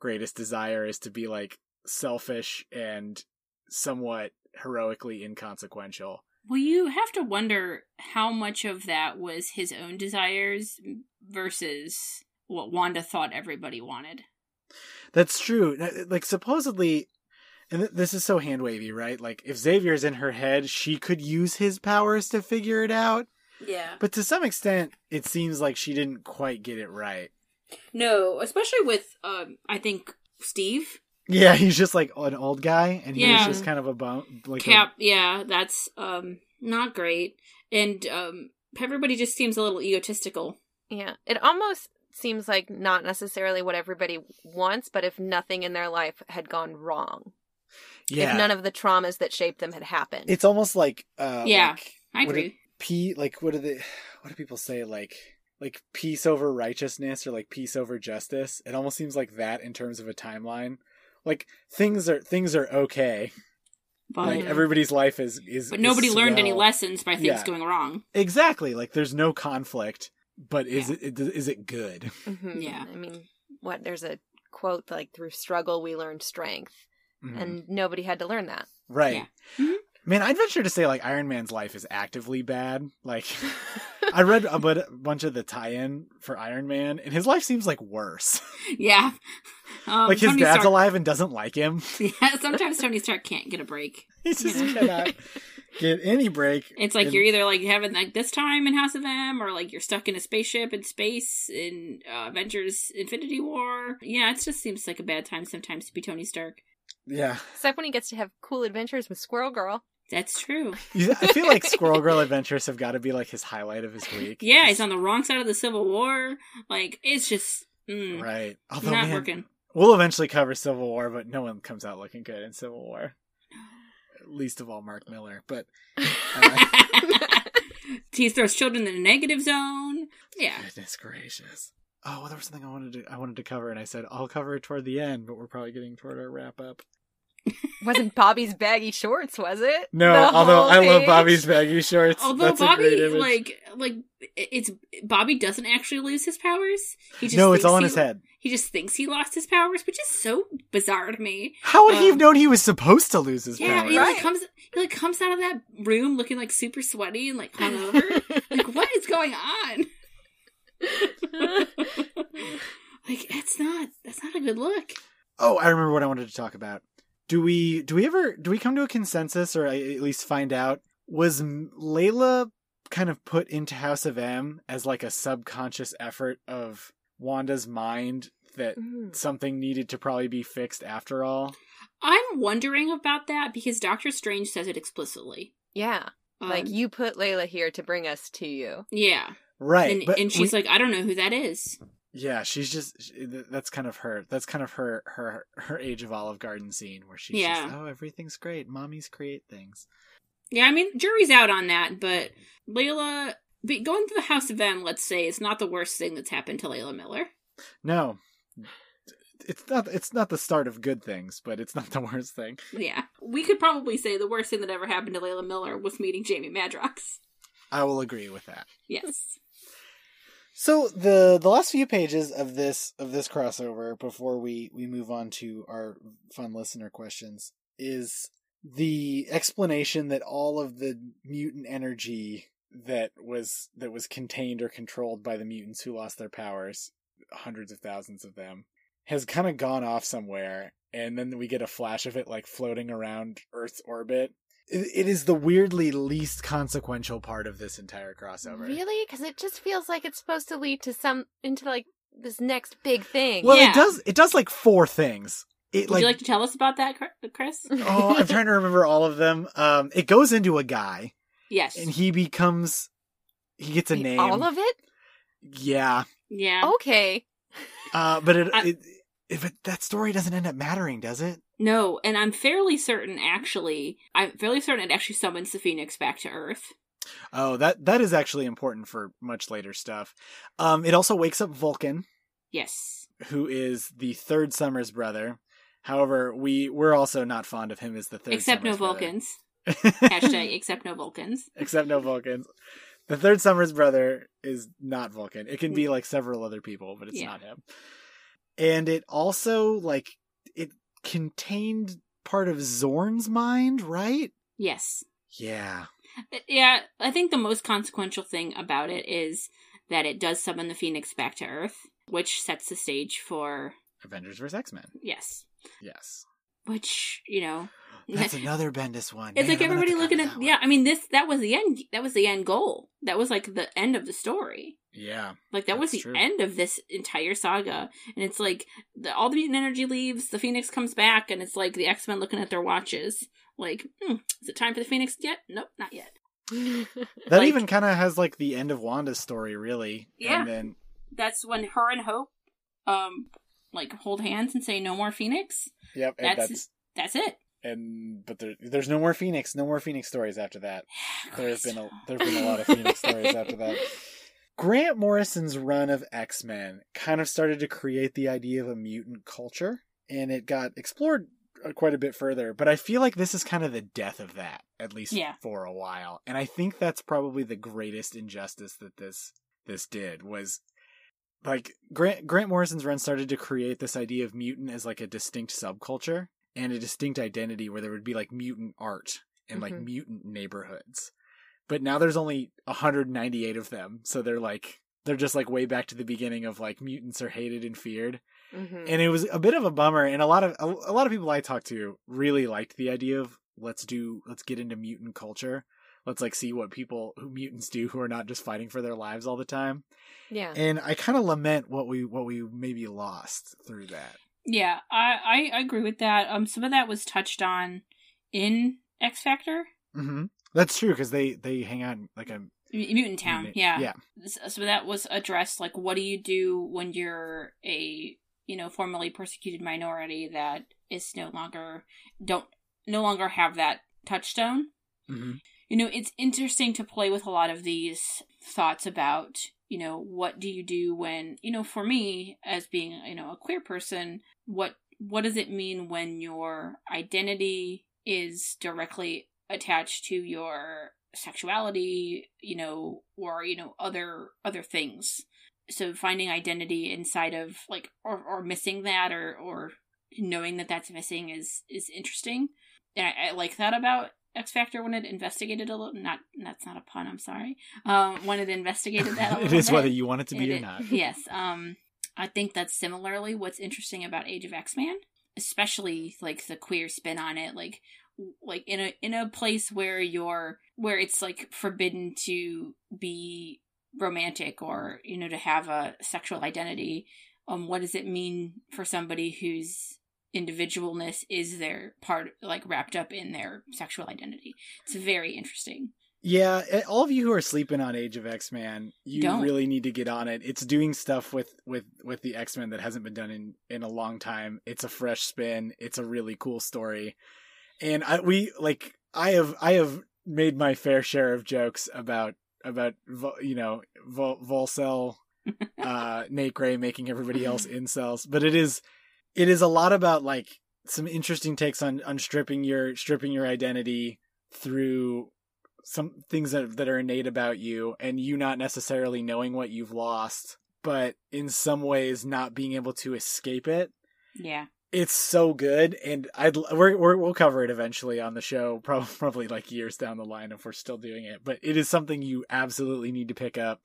greatest desire is to be like selfish and somewhat heroically inconsequential. Well, you have to wonder how much of that was his own desires versus what Wanda thought everybody wanted. That's true. Like supposedly, and th- this is so hand wavy, right? Like if Xavier's in her head, she could use his powers to figure it out. Yeah. But to some extent, it seems like she didn't quite get it right. No, especially with um I think Steve. Yeah, he's just like an old guy, and he Yeah. was just kind of a bum. Like a- Cap, yeah, that's um not great. And um everybody just seems a little egotistical. Yeah. It almost seems like not necessarily what everybody wants, but if nothing in their life had gone wrong, yeah, if none of the traumas that shaped them had happened. it's almost like uh, Yeah. like, I agree. P like what do they *sighs* what do people say like like peace over righteousness or like peace over justice it almost seems like that in terms of a timeline like things are things are okay but like everybody's life is is but nobody is learned any lessons by things Yeah. going wrong. exactly like there's no conflict but is Yeah. it is it good *laughs* Mhm. Yeah. I mean, what there's a quote like through struggle we learn strength, Mhm. and nobody had to learn that. right Yeah. Mhm. man i'd venture to say like iron man's life is actively bad like *laughs* i read a bunch of the tie-in for iron man and his life seems like worse *laughs* Yeah. Um, like his Tony dad's Stark- alive and doesn't like him Yeah, sometimes Tony Stark can't get a break. he just Yeah. cannot get any break. It's like And- you're either like having like this time in House of M, or like you're stuck in a spaceship in space in uh, Avengers: Infinity War. Yeah, it just seems like a bad time sometimes to be Tony Stark. yeah. Except when he gets to have cool adventures with Squirrel Girl. That's true. *laughs* I feel like Squirrel Girl *laughs* adventures have got to be like his highlight of his week. Yeah, he's on the wrong side of the Civil War. Like it's just mm, right. Although not man, working. we'll eventually cover Civil War, but no one comes out looking good in Civil War. Least of all Mark Millar. But *laughs* uh, he throws children in the negative zone. Yeah. goodness gracious. Oh, well, there was something I wanted to I wanted to cover, and I said I'll cover it toward the end, but we're probably getting toward our wrap up. Wasn't Bobby's baggy shorts, was it? No, The although I love? Bobby's baggy shorts. Although That's a great Bobby, image. like, like it's Bobby doesn't actually lose his powers. He just no, it's thinks all in he- his head. He just thinks he lost his powers, which is so bizarre to me. How would he have Um, known he was supposed to lose his Yeah, powers? he like Right. comes he like comes out of that room looking like super sweaty and like hungover. *laughs* like what is going on? *laughs* like it's not that's not a good look. Oh, I remember what I wanted to talk about. Do we do we ever do we come to a consensus or at least find out was Layla kind of put into House of M as like a subconscious effort of Wanda's mind that Mm. something needed to probably be fixed after all? I'm wondering about that because Doctor Strange says it explicitly. Yeah. Um, like you put Layla here to bring us to you. Yeah. Right. and, but and she's we- like, I don't know who that is. Yeah, she's just she, eh, that's kind of her. That's kind of her her her Age of Olive Garden scene where she's Yeah. just oh everything's great. Mommies create things. Yeah, I mean, jury's out on that, but Layla, be- going to the House of M, let's say, is not the worst thing that's happened to Layla Miller. No. It's not it's not the start of good things, but it's not the *laughs* worst thing. Yeah. We could probably say the worst thing that ever happened to Layla Miller was meeting Jamie Madrox. I will agree with that. Yes. So the the last few pages of this of this crossover before we we move on to our fun listener questions is the explanation that all of the mutant energy that was that was contained or controlled by the mutants who lost their powers hundreds of thousands of them has kind of gone off somewhere and then we get a flash of it like floating around earth's orbit it, it is the weirdly least consequential part of this entire crossover Really? Because it just feels like it's supposed to lead to some into like this next big thing. Well, Yeah. it does. It does like four things. It Would like, you like to tell us about that, Chris? *laughs* oh, I'm trying to remember all of them. Um, it goes into a guy, Yes. and he becomes he gets a Wait, name. All of it? yeah, yeah. Okay. uh, but it, I- it if it, that story doesn't end up mattering, does it? No, and I'm fairly certain, actually, I'm fairly certain it actually summons the Phoenix back to Earth. Oh, that that is actually important for much later stuff. Um, it also wakes up Vulcan, Yes. who is the third Summers brother. However, we we're also not fond of him as the third. Except no Summers brother. Vulcans. *laughs* Hashtag except no Vulcans. except no Vulcans. The third Summers brother is not Vulcan. It can be like several other people, but it's Yeah. not him. And it also like it contained part of Xorn's mind, right? Yes. Yeah. Yeah, I think the most consequential thing about it is that it does summon the Phoenix back to Earth, which sets the stage for Avengers vs. X Men. yes, Yes. which you know, That's another Bendis one. it's Man, like I'm gonna have everybody looking at yeah. I mean, this that was the end. That was the end goal. That was like the end of the story. Yeah. Like that was the true. end of this entire saga, and it's like the, all the mutant energy leaves. The Phoenix comes back, and it's like the X Men looking at their watches. Like, hmm, is it time for the Phoenix yet? Nope, not yet. *laughs* That Like- even kind of has like the end of Wanda's story, really. Yeah. And then That's when her and Hope, um, like hold hands and say no more Phoenix. yep, and That's- that's, That's it. And but there, there's no more Phoenix, no more Phoenix stories after that. *sighs* There's been a there've been a lot of Phoenix stories after that. Grant Morrison's run of X Men kind of started to create the idea of a mutant culture, and it got explored uh, quite a bit further. But I feel like this is kind of the death of that, at least Yeah. for a while. And I think that's probably the greatest injustice that this this did was like Grant Grant Morrison's run started to create this idea of mutant as like a distinct subculture and a distinct identity where there would be like mutant art and like Mhm. mutant neighborhoods. But now there's only 198 of them, so they're like they're just like way back to the beginning of like mutants are hated and feared. Mhm. And it was a bit of a bummer and a lot of a, a lot of people I talked to really liked the idea of let's do let's get into mutant culture. Let's like see what people who mutants do who are not just fighting for their lives all the time. Yeah. And I kind of lament what we what we maybe lost through that. Yeah, I, I agree with that. Um, some of that was touched on in X Factor. Mm-hmm. That's true because they they hang out in like a Mutant Town, Mutant- yeah. yeah. So that was addressed. Like, what do you do when you're a you know formerly persecuted minority that is no longer don't no longer have that touchstone? hmm You know, it's interesting to play with a lot of these thoughts about you know what do you do when you know for me as being you know a queer person what what does it mean when your identity is directly attached to your sexuality you know or you know other other things? So finding identity inside of like or, or missing that or or knowing that that's missing is is interesting. And I, I like that about X Factor when it investigated a little not that's not a pun I'm sorry um when it investigated that *laughs* it is bit. whether you want it to be It or not. yes. Um, I think that's similarly what's interesting about Age of X Man, especially like the queer spin on it. Like, like in a in a place where you're where it's like forbidden to be romantic or you know to have a sexual identity. Um, what does it mean for somebody whose individualness is their part like wrapped up in their sexual identity? It's very interesting. Yeah, eh, all of you who are sleeping on Age of X Man, you Don't. really need to get on it. It's doing stuff with with with the X Men that hasn't been done in in a long time. It's a fresh spin. It's a really cool story, and I we like I have I have made my fair share of jokes about about you know Vol- Volcel, *laughs* uh, Nate Gray making everybody else *laughs* incels, but it is it is a lot about like some interesting takes on on stripping your stripping your identity through some things that that are innate about you and you not necessarily knowing what you've lost but in some ways not being able to escape it Yeah. it's so good and i'd we're, we're, we'll cover it eventually on the show probably, *laughs* probably like years down the line if we're still doing it but it is something you absolutely need to pick up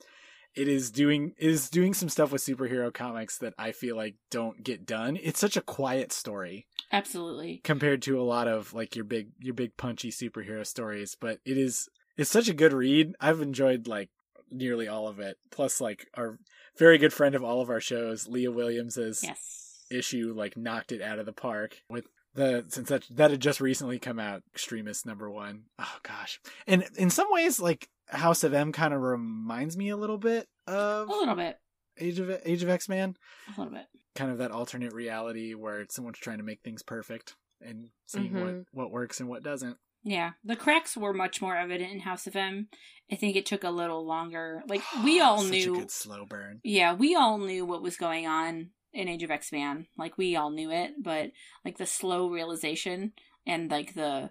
it is doing it is doing some stuff with superhero comics that i feel like don't get done it's such a quiet story Absolutely. compared to a lot of like your big your big punchy superhero stories but it is it's such a good read i've enjoyed like nearly all of it plus like our very good friend of all of our shows leah williams's Yes. issue like knocked it out of the park with the since that that had just recently come out extremist number one. Oh gosh and in some ways like house of m kind of reminds me a little bit of A little bit. age of age of x-man A little bit. kind of that alternate reality where someone's trying to make things perfect and seeing what Mhm. what works and what doesn't Yeah, the cracks were much more evident in House of M. I think it took a little longer. Like we *gasps* all Such knew, a good slow burn yeah, we all knew what was going on in Age of X Man. Like we all knew it, but like the slow realization and like the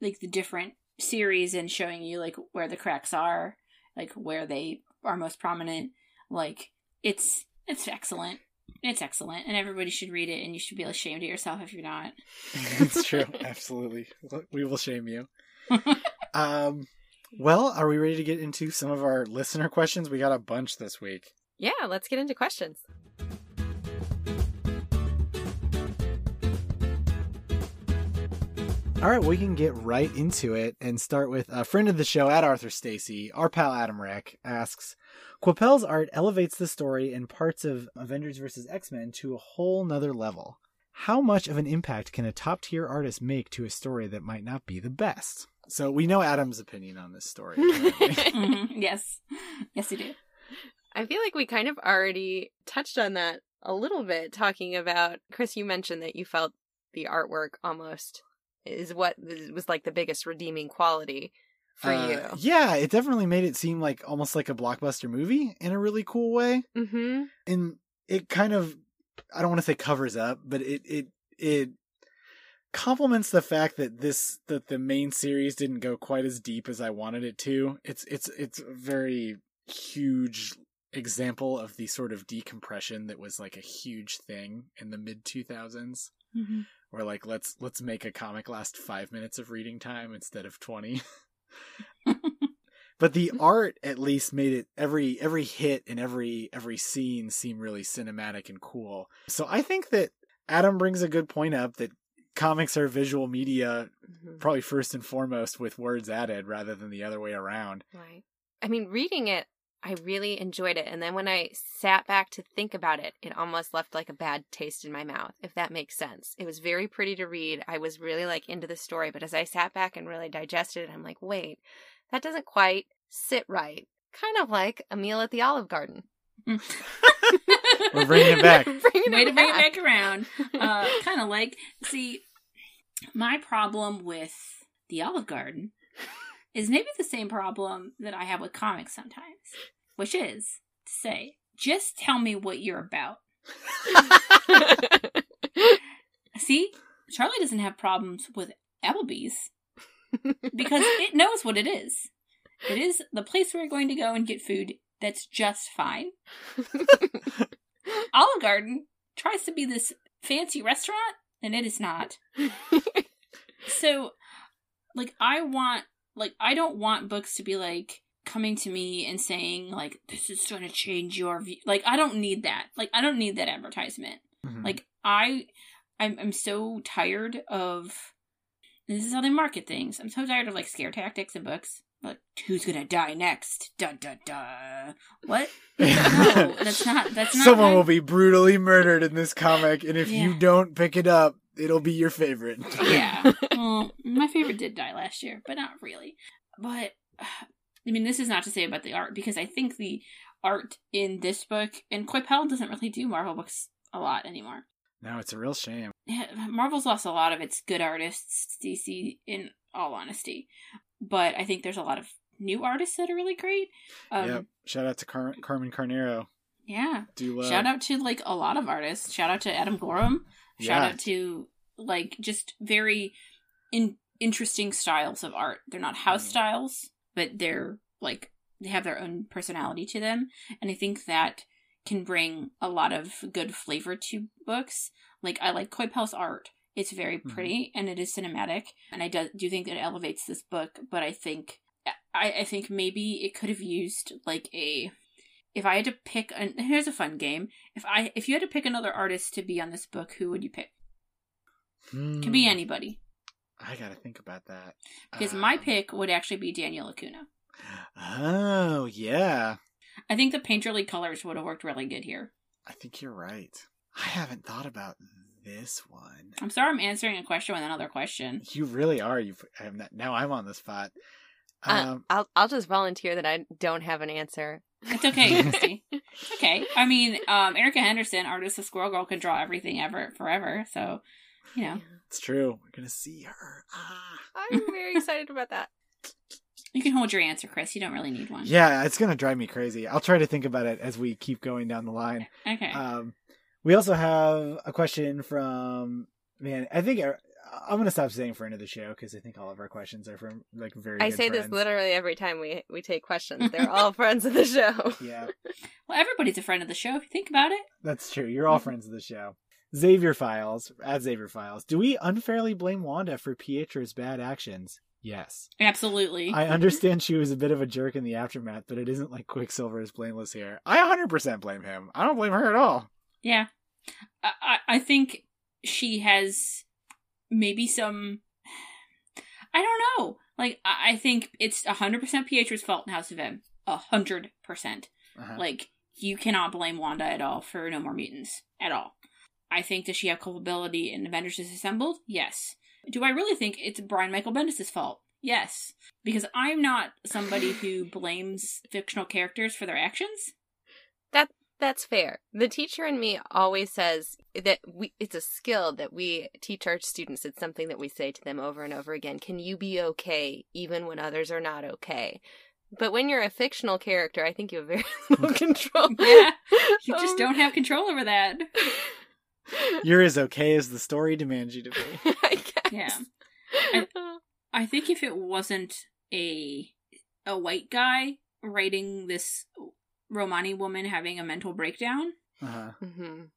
like the different series and showing you like where the cracks are, like where they are most prominent. Like it's it's excellent. It's excellent, and everybody should read it. And you should be ashamed of yourself if you're not. *laughs* it's true *laughs* absolutely we will shame you *laughs* um well are we ready to get into some of our listener questions we got a bunch this week Yeah, let's get into questions. All right, we can get right into it and start with a friend of the show at Arthur Stacy. Our pal Adam Reck asks, Coipel's art elevates the story and parts of Avengers vs. X-Men to a whole nother level. How much of an impact can a top tier artist make to a story that might not be the best? So we know Adam's opinion on this story. *laughs* *laughs* Mhm. Yes, yes, you do. I feel like we kind of already touched on that a little bit, talking about Chris. You mentioned that you felt the artwork almost is what was like the biggest redeeming quality for Uh, you. Yeah, it definitely made it seem like almost like a blockbuster movie in a really cool way. Mm-hmm. and it kind of I don't want to say covers up, but it it it complements the fact that this that the main series didn't go quite as deep as I wanted it to. It's it's it's a very huge example of the sort of decompression that was like a huge thing in the mid 2000s where like let's let's make a comic last 5 minutes of reading time instead of 20. *laughs* but the *laughs* art at least made it every every hit and every every scene seem really cinematic and cool so i think that adam brings a good point up that comics are visual media, Mhm. probably first and foremost with words added rather than the other way around. Right. I mean, reading it, I really enjoyed it. And then when I sat back to think about it, it almost left like a bad taste in my mouth, if that makes sense. It was very pretty to read. I was really like into the story. But as I sat back and really digested it, I'm like, wait, that doesn't quite sit right. Kind of like a meal at the Olive Garden. *laughs* We're bringing it back. *laughs* Bringing Way it to bring it back. back around. Uh, kind of like, see, my problem with the Olive Garden is maybe the same problem that I have with comics sometimes, which is to say, just tell me what you're about. *laughs* See, Charlie doesn't have problems with Applebee's *laughs* because it knows what it is. It is the place we're going to go and get food that's just fine. *laughs* Olive Garden tries to be this fancy restaurant, and it is not. So, like, I want, like, I don't want books to be like coming to me and saying, like, this is going to change your view. Like, I don't need that. Like, I don't need that advertisement. Mhm. Like, I, I'm, I'm so tired of. This is how they market things. I'm so tired of like scare tactics in books. Like, who's gonna die next? Dun dun dun. What? No, *laughs* that's not. That's not. Someone my- will be brutally murdered in this comic, and if you don't pick it up, it'll be your favorite. yeah. *laughs* Well, my favorite did die last year, but not really. But *sighs* I mean, this is not to say about the art because I think the art in this book and Coipel doesn't really do Marvel books a lot anymore. No, it's a real shame. Yeah, Marvel's lost a lot of its good artists. DC, in all honesty, but I think there's a lot of new artists that are really great. Um, yep. Shout out to Car- Carmen Carnero. Yeah. Do love. Shout out to like a lot of artists. Shout out to Adam Gorham. Shout Yeah. out to like just very in- interesting styles of art. They're not house Mhm. styles, but they're like they have their own personality to them, and I think that can bring a lot of good flavor to books. Like I like Coipel's art. It's very Mhm. pretty and it is cinematic, and I do, do think that it elevates this book. But I think I, I think maybe it could have used like a if I had to pick an here's a fun game. If I if you had to pick another artist to be on this book, who would you pick? Could be Hmm. anybody. I gotta think about that. Because my Um, pick would actually be Daniel Acuna. Oh yeah, I think the painterly colors would have worked really good here. I think you're right. I haven't thought about this one. I'm sorry I'm answering a question with another question. You really are. You I'm not, now I'm on the spot. Uh, Um, I'll I'll just volunteer that I don't have an answer. It's okay, *laughs* Christy. It's okay. I mean, um, Erica Henderson, artist of Squirrel Girl, can draw everything ever forever. So, you know, it's true. We're gonna see her. Ah. I'm very excited about that. you can hold your answer, Chris. You don't really need one. Yeah, it's gonna drive me crazy. I'll try to think about it as we keep going down the line. Okay. Um, we also have a question from man. I think I, I'm gonna stop saying friend of the show because I think all of our questions are from like very. I good say this literally every time we we take questions. They're all *laughs* friends of the show. Yeah, *laughs* well, everybody's a friend of the show if you think about it. that's true. You're all friends of the show. Xavier Files at Xavier Files. Do we unfairly blame Wanda for Pietro's bad actions? Yes. Absolutely. I understand she was a bit of a jerk in the aftermath, but it isn't like Quicksilver is blameless here. I 100% blame him. I don't blame her at all. Yeah. I, I I think she has maybe some. I don't know. Like, I I think it's 100% Pietro's fault in House of M. 100%. Uh-huh. Like, you cannot blame Wanda at all for No More Mutants. At all. I think, does she have culpability in Avengers Disassembled? Yes. Do I really think it's Brian Michael Bendis' fault? Yes. Because I'm not somebody who blames fictional characters for their actions. That's fair. The teacher in me always says that we it's a skill that we teach our students. It's something that we say to them over and over again. Can you be okay even when others are not okay? But when you're a fictional character, I think you have very *laughs* little control. *laughs* Yeah. You just Um, don't have control over that. *laughs* You're as okay as the story demands you to be. I guess. Yeah. I think if it wasn't a a white guy writing this Romani woman having a mental breakdown, Uh-huh. Mhm.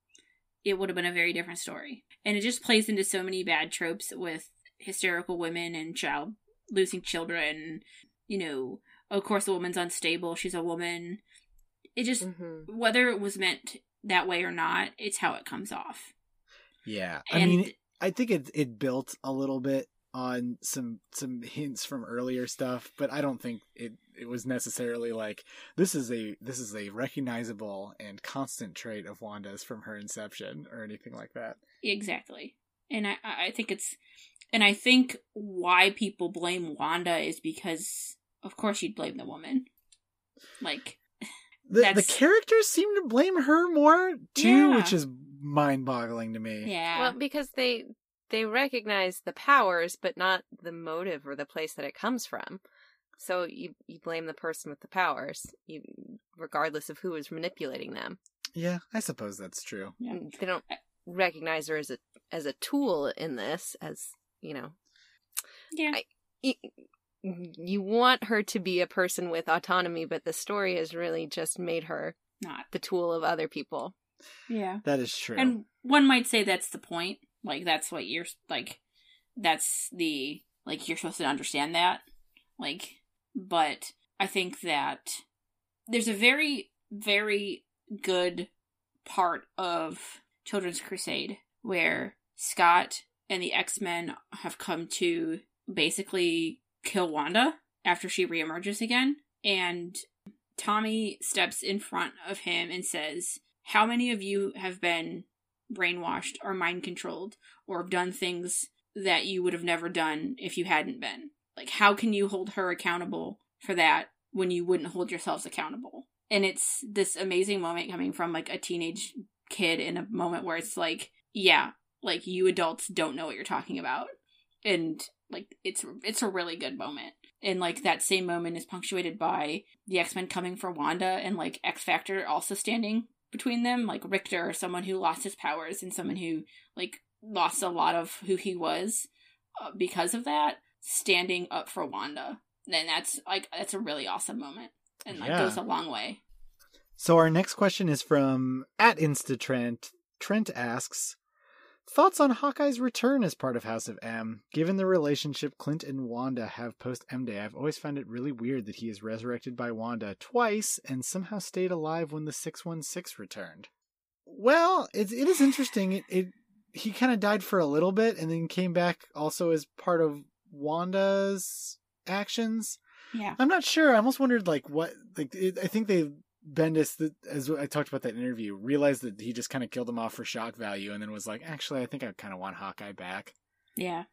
it would have been a very different story. And it just plays into so many bad tropes with hysterical women and child losing children. You know, of course, the woman's unstable. She's a woman. It just Mhm. whether it was meant that way or not, it's how it comes off. Yeah. I mean, I think it it built a little bit on some some hints from earlier stuff, but I don't think it it was necessarily like this is a this is a recognizable and constant trait of Wanda's from her inception or anything like that. Exactly. And I I think it's and I think why people blame Wanda is because of course you'd blame the woman. Like the the characters seem to blame her more too, Yeah. which is mind-boggling to me. yeah. Well, because they they recognize the powers, but not the motive or the place that it comes from. So you you blame the person with the powers, you, regardless of who is manipulating them. Yeah, I suppose that's true. Yeah. Mm, they don't recognize her as a as a tool in this, as you know. yeah. I- y- You want her to be a person with autonomy, but the story has really just made her Not. the tool of other people. Yeah. That is true. And one might say that's the point. Like that's what you're like that's the like you're supposed to understand that. Like but I think that there's a very very good part of Children's Crusade where Scott and the X-Men have come to basically kill Wanda after she reemerges again and Tommy steps in front of him and says, "How many of you have been brainwashed or mind controlled or have done things that you would have never done if you hadn't been. Like, how can you hold her accountable for that when you wouldn't hold yourselves accountable? And it's this amazing moment coming from like a teenage kid in a moment where it's like, yeah, like you adults don't know what you're talking about. And like it's it's a really good moment. And like that same moment is punctuated by the X-Men coming for Wanda and like X Factor also standing between them, like Rictor, someone who lost his powers and someone who like lost a lot of who he was uh, because of that, standing up for Wanda. And that's like that's a really awesome moment, and like Yeah. goes a long way. So our next question is from at InstaTrent. Trent asks, Thoughts on Hawkeye's return as part of House of M? Given the relationship Clint and Wanda have post M Day, I've always found it really weird that he is resurrected by Wanda twice and somehow stayed alive when the 616 returned. Well, it, it is interesting. It, it He kind of died for a little bit and then came back also as part of Wanda's actions. Yeah, I'm not sure. I almost wondered like what like it, I think they Bendis that as I talked about that interview realized that he just kind of killed him off for shock value and then was like, actually, I think I kind of want Hawkeye back. yeah,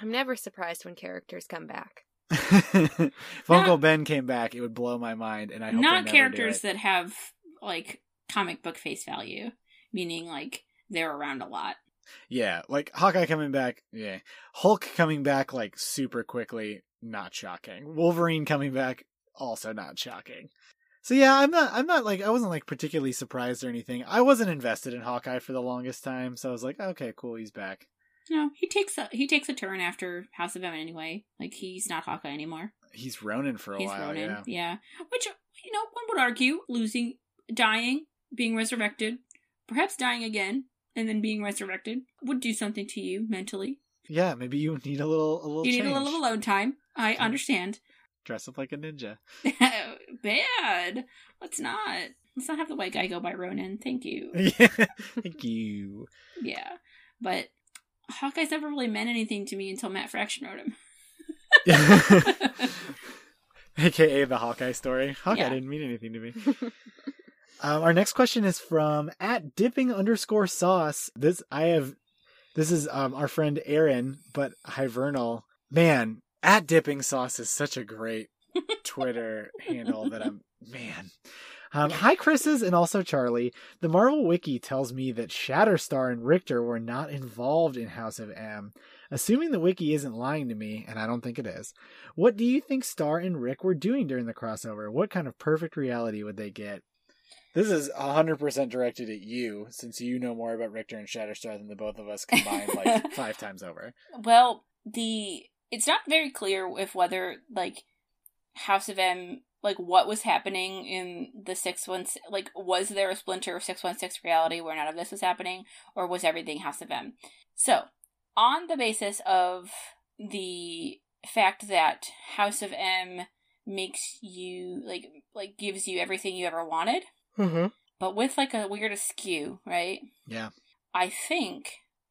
I'm never surprised when characters come back. *laughs* if Not- Uncle Ben came back, it would blow my mind, and I hope not never characters do it. that have like comic book face value, meaning like they're around a lot. Yeah, like Hawkeye coming back. Yeah, Hulk coming back like super quickly. Not shocking. Wolverine coming back. Also not shocking. So yeah, I'm not. I'm not like I wasn't like particularly surprised or anything. I wasn't invested in Hawkeye for the longest time, so I was like, okay, cool, he's back. No, he takes a he takes a turn after House of M anyway. Like he's not Hawkeye anymore. He's Ronin for a he's while. Ronin. Yeah. Yeah. Which you know, one would argue losing, dying, being resurrected, perhaps dying again, and then being resurrected would do something to you mentally. Yeah, maybe you need a little a little. you need a little alone time. I understand. Dress up like a ninja. *laughs* Bad. Let's not. Let's not have the white guy go by Ronin. Thank you. *laughs* Thank you. Yeah. But Hawkeye's never really meant anything to me until Matt Fraction wrote him. *laughs* AKA the Hawkeye story. Hawkeye Yeah. didn't mean anything to me. Um, our next question is from at dipping underscore sauce. This I have. This is um our friend Aaron, but Hivernal. Man, at dipping sauce is such a great Twitter handle that I'm man. Um, hi, Chris's and also Charlie. The Marvel Wiki tells me that Shatterstar and Rictor were not involved in House of M. Assuming the Wiki isn't lying to me, and I don't think it is, what do you think Star and Rick were doing during the crossover? What kind of perfect reality would they get? This is 100% directed at you, since you know more about Rictor and Shatterstar than the both of us combined like *laughs* five times over. Well, the it's not very clear if whether like House of M like what was happening in the six one like was there a splinter of six one six reality where none of this was happening, or was everything House of M? So, on the basis of the fact that House of M makes you like like gives you everything you ever wanted, Mm-hmm. but with like a weird askew, right? Yeah. I think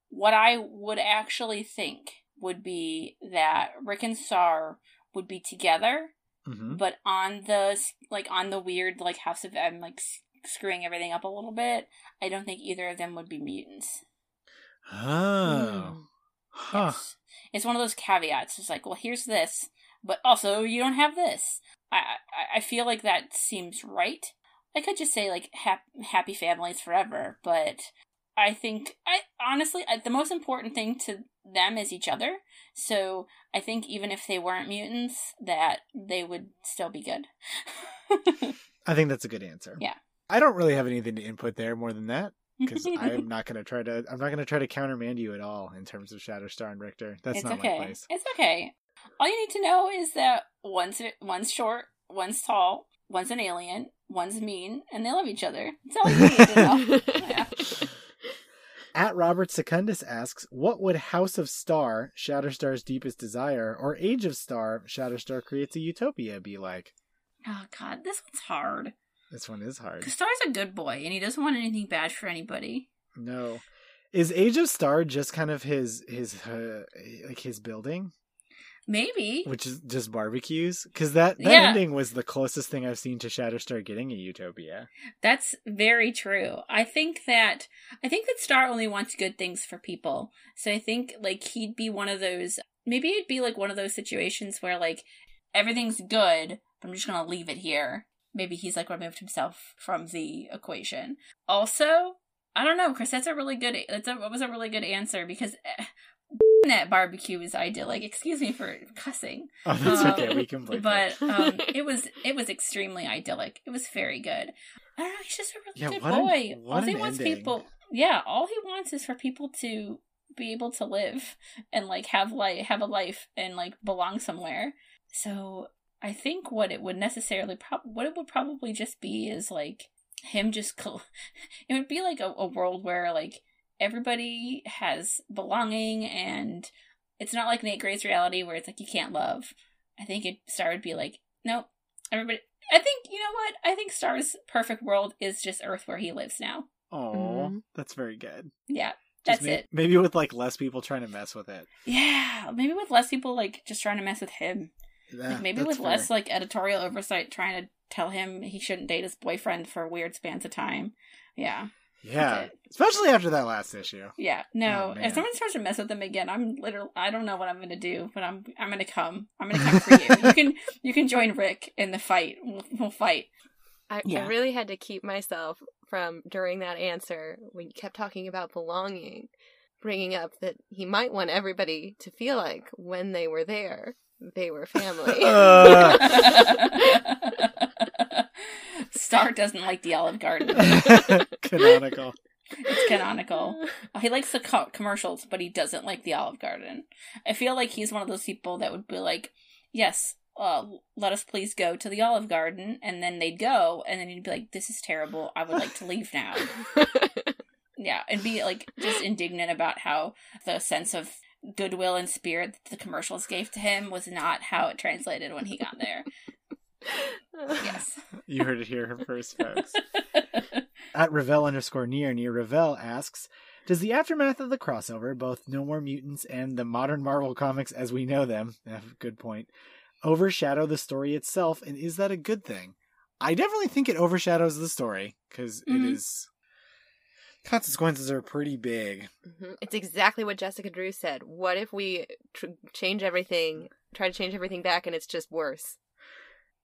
what I would actually think would be that Rick and Star would be together, hmm but on the like on the weird like House of M like s- screwing everything up a little bit. I don't think either of them would be mutants. Oh. Huh. Yes. It's one of those caveats. It's like, well, here's this, but also you don't have this. I I, I feel like that seems right. I could just say like hap- happy families forever, but I think I honestly I, the most important thing to them is each other. So I think even if they weren't mutants, that they would still be good. I think that's a good answer. Yeah. I don't really have anything to input there more than that because *laughs* I'm not going to try to. I'm not going to try to countermand you at all in terms of Shatterstar and Rictor. That's it's not okay. my place. It's okay. All you need to know is that one's one's short, one's tall, one's an alien, one's mean, and they love each other. That's all you need to know. *laughs* At Robert Secundus asks, "What would House of Star, Shatterstar's deepest desire, or Age of Star, Shatterstar creates a utopia be like?" Oh God, this one's hard. This one is hard. Because Star's a good boy, and he doesn't want anything bad for anybody. No, is Age of Star just kind of his his uh, like his building, Maybe. which is just barbecues? Because that that Yeah. ending was the closest thing I've seen to Shatterstar getting a utopia. That's very true. I think that I think that Star only wants good things for people. So I think like he'd be one of those maybe it'd be like one of those situations where like everything's good, but I'm just gonna leave it here. Maybe he's like removed himself from the equation. Also, I don't know, Chris. That's a really good. That's a that was a really good answer because eh, that barbecue is idyllic. Excuse me for cussing. Oh, that's Um, okay. We can play. but um, *laughs* it was it was extremely idyllic. It was very good. I don't know. He's just a really Yeah, good an- boy. what all he wants ending. people. Yeah, all he wants is for people to be able to live and like have like have a life and like belong somewhere. So I think what it would necessarily what it would probably just be is like him just col- *laughs* it would be like a, a world where like everybody has belonging and it's not like Nate Gray's reality where it's like you can't love. I think it Star would be like, nope, everybody. I think you know what? I think Star's perfect world is just Earth where he lives now. oh, Mhm. that's very good. Yeah, Just that's may- it. Maybe with like less people trying to mess with it. Yeah, maybe with less people like just trying to mess with him. Yeah, Like maybe with fair. less like editorial oversight, trying to tell him he shouldn't date his boyfriend for weird spans of time. Yeah, Yeah, especially after that last issue. yeah. No, Oh, if someone starts to mess with them again, I'm literally I don't know what I'm gonna do, but I'm I'm gonna come. I'm gonna come for you. You can *laughs* you can join Rick in the fight. We'll, we'll fight. I, Yeah. I really had to keep myself from during that answer when you kept talking about belonging, bringing up that he might want everybody to feel like when they were there, they were family. *laughs* Uh. *laughs* Star doesn't like the Olive Garden. *laughs* Canonical. It's canonical. He likes the co- commercials, but he doesn't like the Olive Garden. I feel like he's one of those people that would be like, "Yes, uh, let us please go to the Olive Garden," and then they'd go, and then he'd be like, "This is terrible. I would like to leave now." *laughs* Yeah, and be like just indignant about how the sense of goodwill and spirit that the commercials gave to him was not how it translated when he got there. Yes. *laughs* You heard it here first, folks. *laughs* At Revel underscore near near Revel asks, does the aftermath of the crossover, both No More Mutants and the modern Marvel comics as we know them, *laughs* good point, overshadow the story itself, and is that a good thing? I definitely think it overshadows the story because Mhm. is consequences are pretty big. Mhm. It's exactly what Jessica Drew said. What if we tr- change everything, try to change everything back, and it's just worse?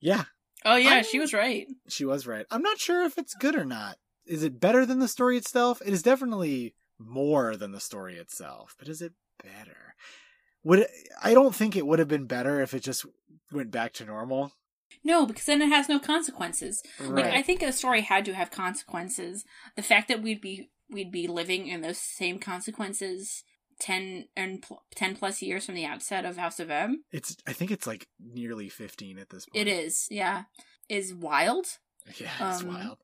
Yeah, oh yeah, I'm- she was right. she was right. I'm not sure if it's good or not. Is it better than the story itself? It is definitely more than the story itself, but is it better? Would it, I don't think it would have been better if it just went back to normal. No, because then it has no consequences. Like I think a story had to have consequences. The fact that we'd be we'd be living in those same consequences ten and pl- ten plus years from the outset of House of M, It's I think it's like nearly 15 at this point. it is yeah, is wild. Yeah, it's Um, wild.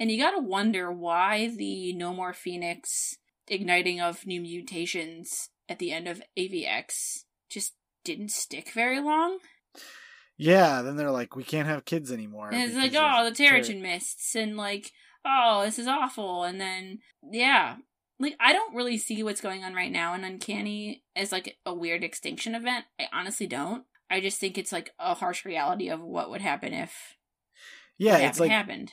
And you gotta wonder why the No More Phoenix igniting of new mutations at the end of AVX just didn't stick very long. Yeah, then they're like we can't have kids anymore. And it's like, oh, the Terrigen mists, and like, oh, this is awful. And then, yeah, like I don't really see what's going on right now in Uncanny as like a weird extinction event. I honestly don't. I just think it's like a harsh reality of what would happen if yeah, it's like happened.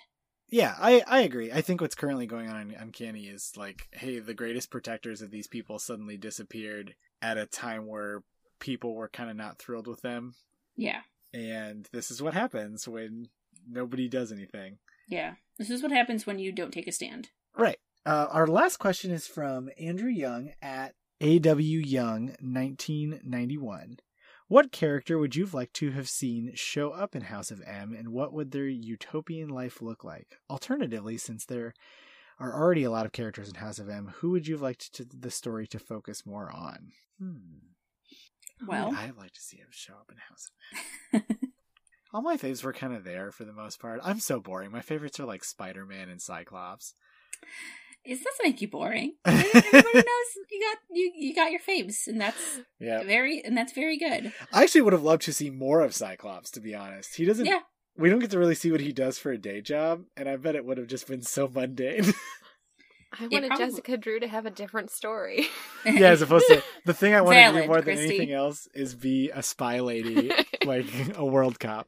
Yeah, I I agree. I think what's currently going on in Uncanny is like, hey, the greatest protectors of these people suddenly disappeared at a time where people were kind of not thrilled with them. Yeah. And this is what happens when nobody does anything. Yeah. This is what happens when you don't take a stand. Right. Uh, our last question is from Andrew Young at AW Young 1991. What character would you have liked to have seen show up in House of M, and what would their utopian life look like? Alternatively, since there are already a lot of characters in House of M, who would you have liked to, the story to focus more on? Hmm. Well, I'd like to see him show up in House of M. *laughs* All my faves were kind of there for the most part. I'm so boring. My favorites are like Spider Man and Cyclops. It doesn't make you boring. *laughs* Everybody knows you got you you got your faves, and that's yeah very and that's very good. I actually would have loved to see more of Cyclops. To be honest, he doesn't. Yeah. We don't get to really see what he does for a day job, and I bet it would have just been so mundane. *laughs* I wanted Jessica Drew to have a different story. *laughs* yeah, as opposed to the thing I wanted Valid, to do more Christy. than anything else is be a spy lady, like a world cop.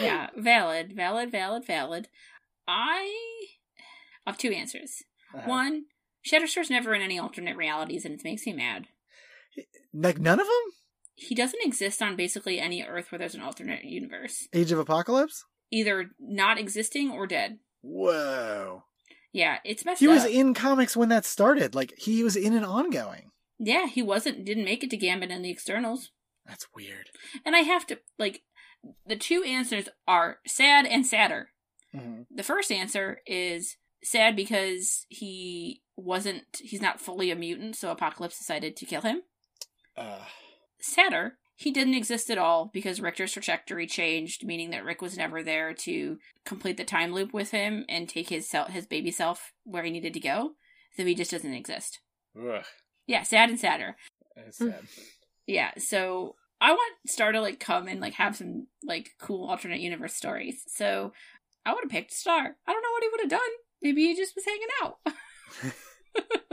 Yeah, valid, valid, valid, valid. I have two answers. Uh-huh. One, Shatterstar's never in any alternate realities, and it makes me mad. Like none of them. He doesn't exist on basically any Earth where there's an alternate universe. Age of Apocalypse. Either not existing or dead. Whoa. Yeah, it's messed he up. was in comics when that started. Like he was in an ongoing. Yeah, he wasn't. Didn't make it to Gambit and the Externals. That's weird. And I have to like the two answers are sad and sadder. Mm-hmm. The first answer is sad because he wasn't. He's not fully a mutant, so Apocalypse decided to kill him. Uh. Sadder he didn't exist at all because Rictor's trajectory changed, meaning that Rick was never there to complete the time loop with him and take his self, his baby self where he needed to go. So he just doesn't exist. Ugh. Yeah, sad and sadder. Sad. yeah, so I want Star to like come and like have some like cool alternate universe stories. So I would have picked Star. I don't know what he would have done. Maybe he just was hanging out.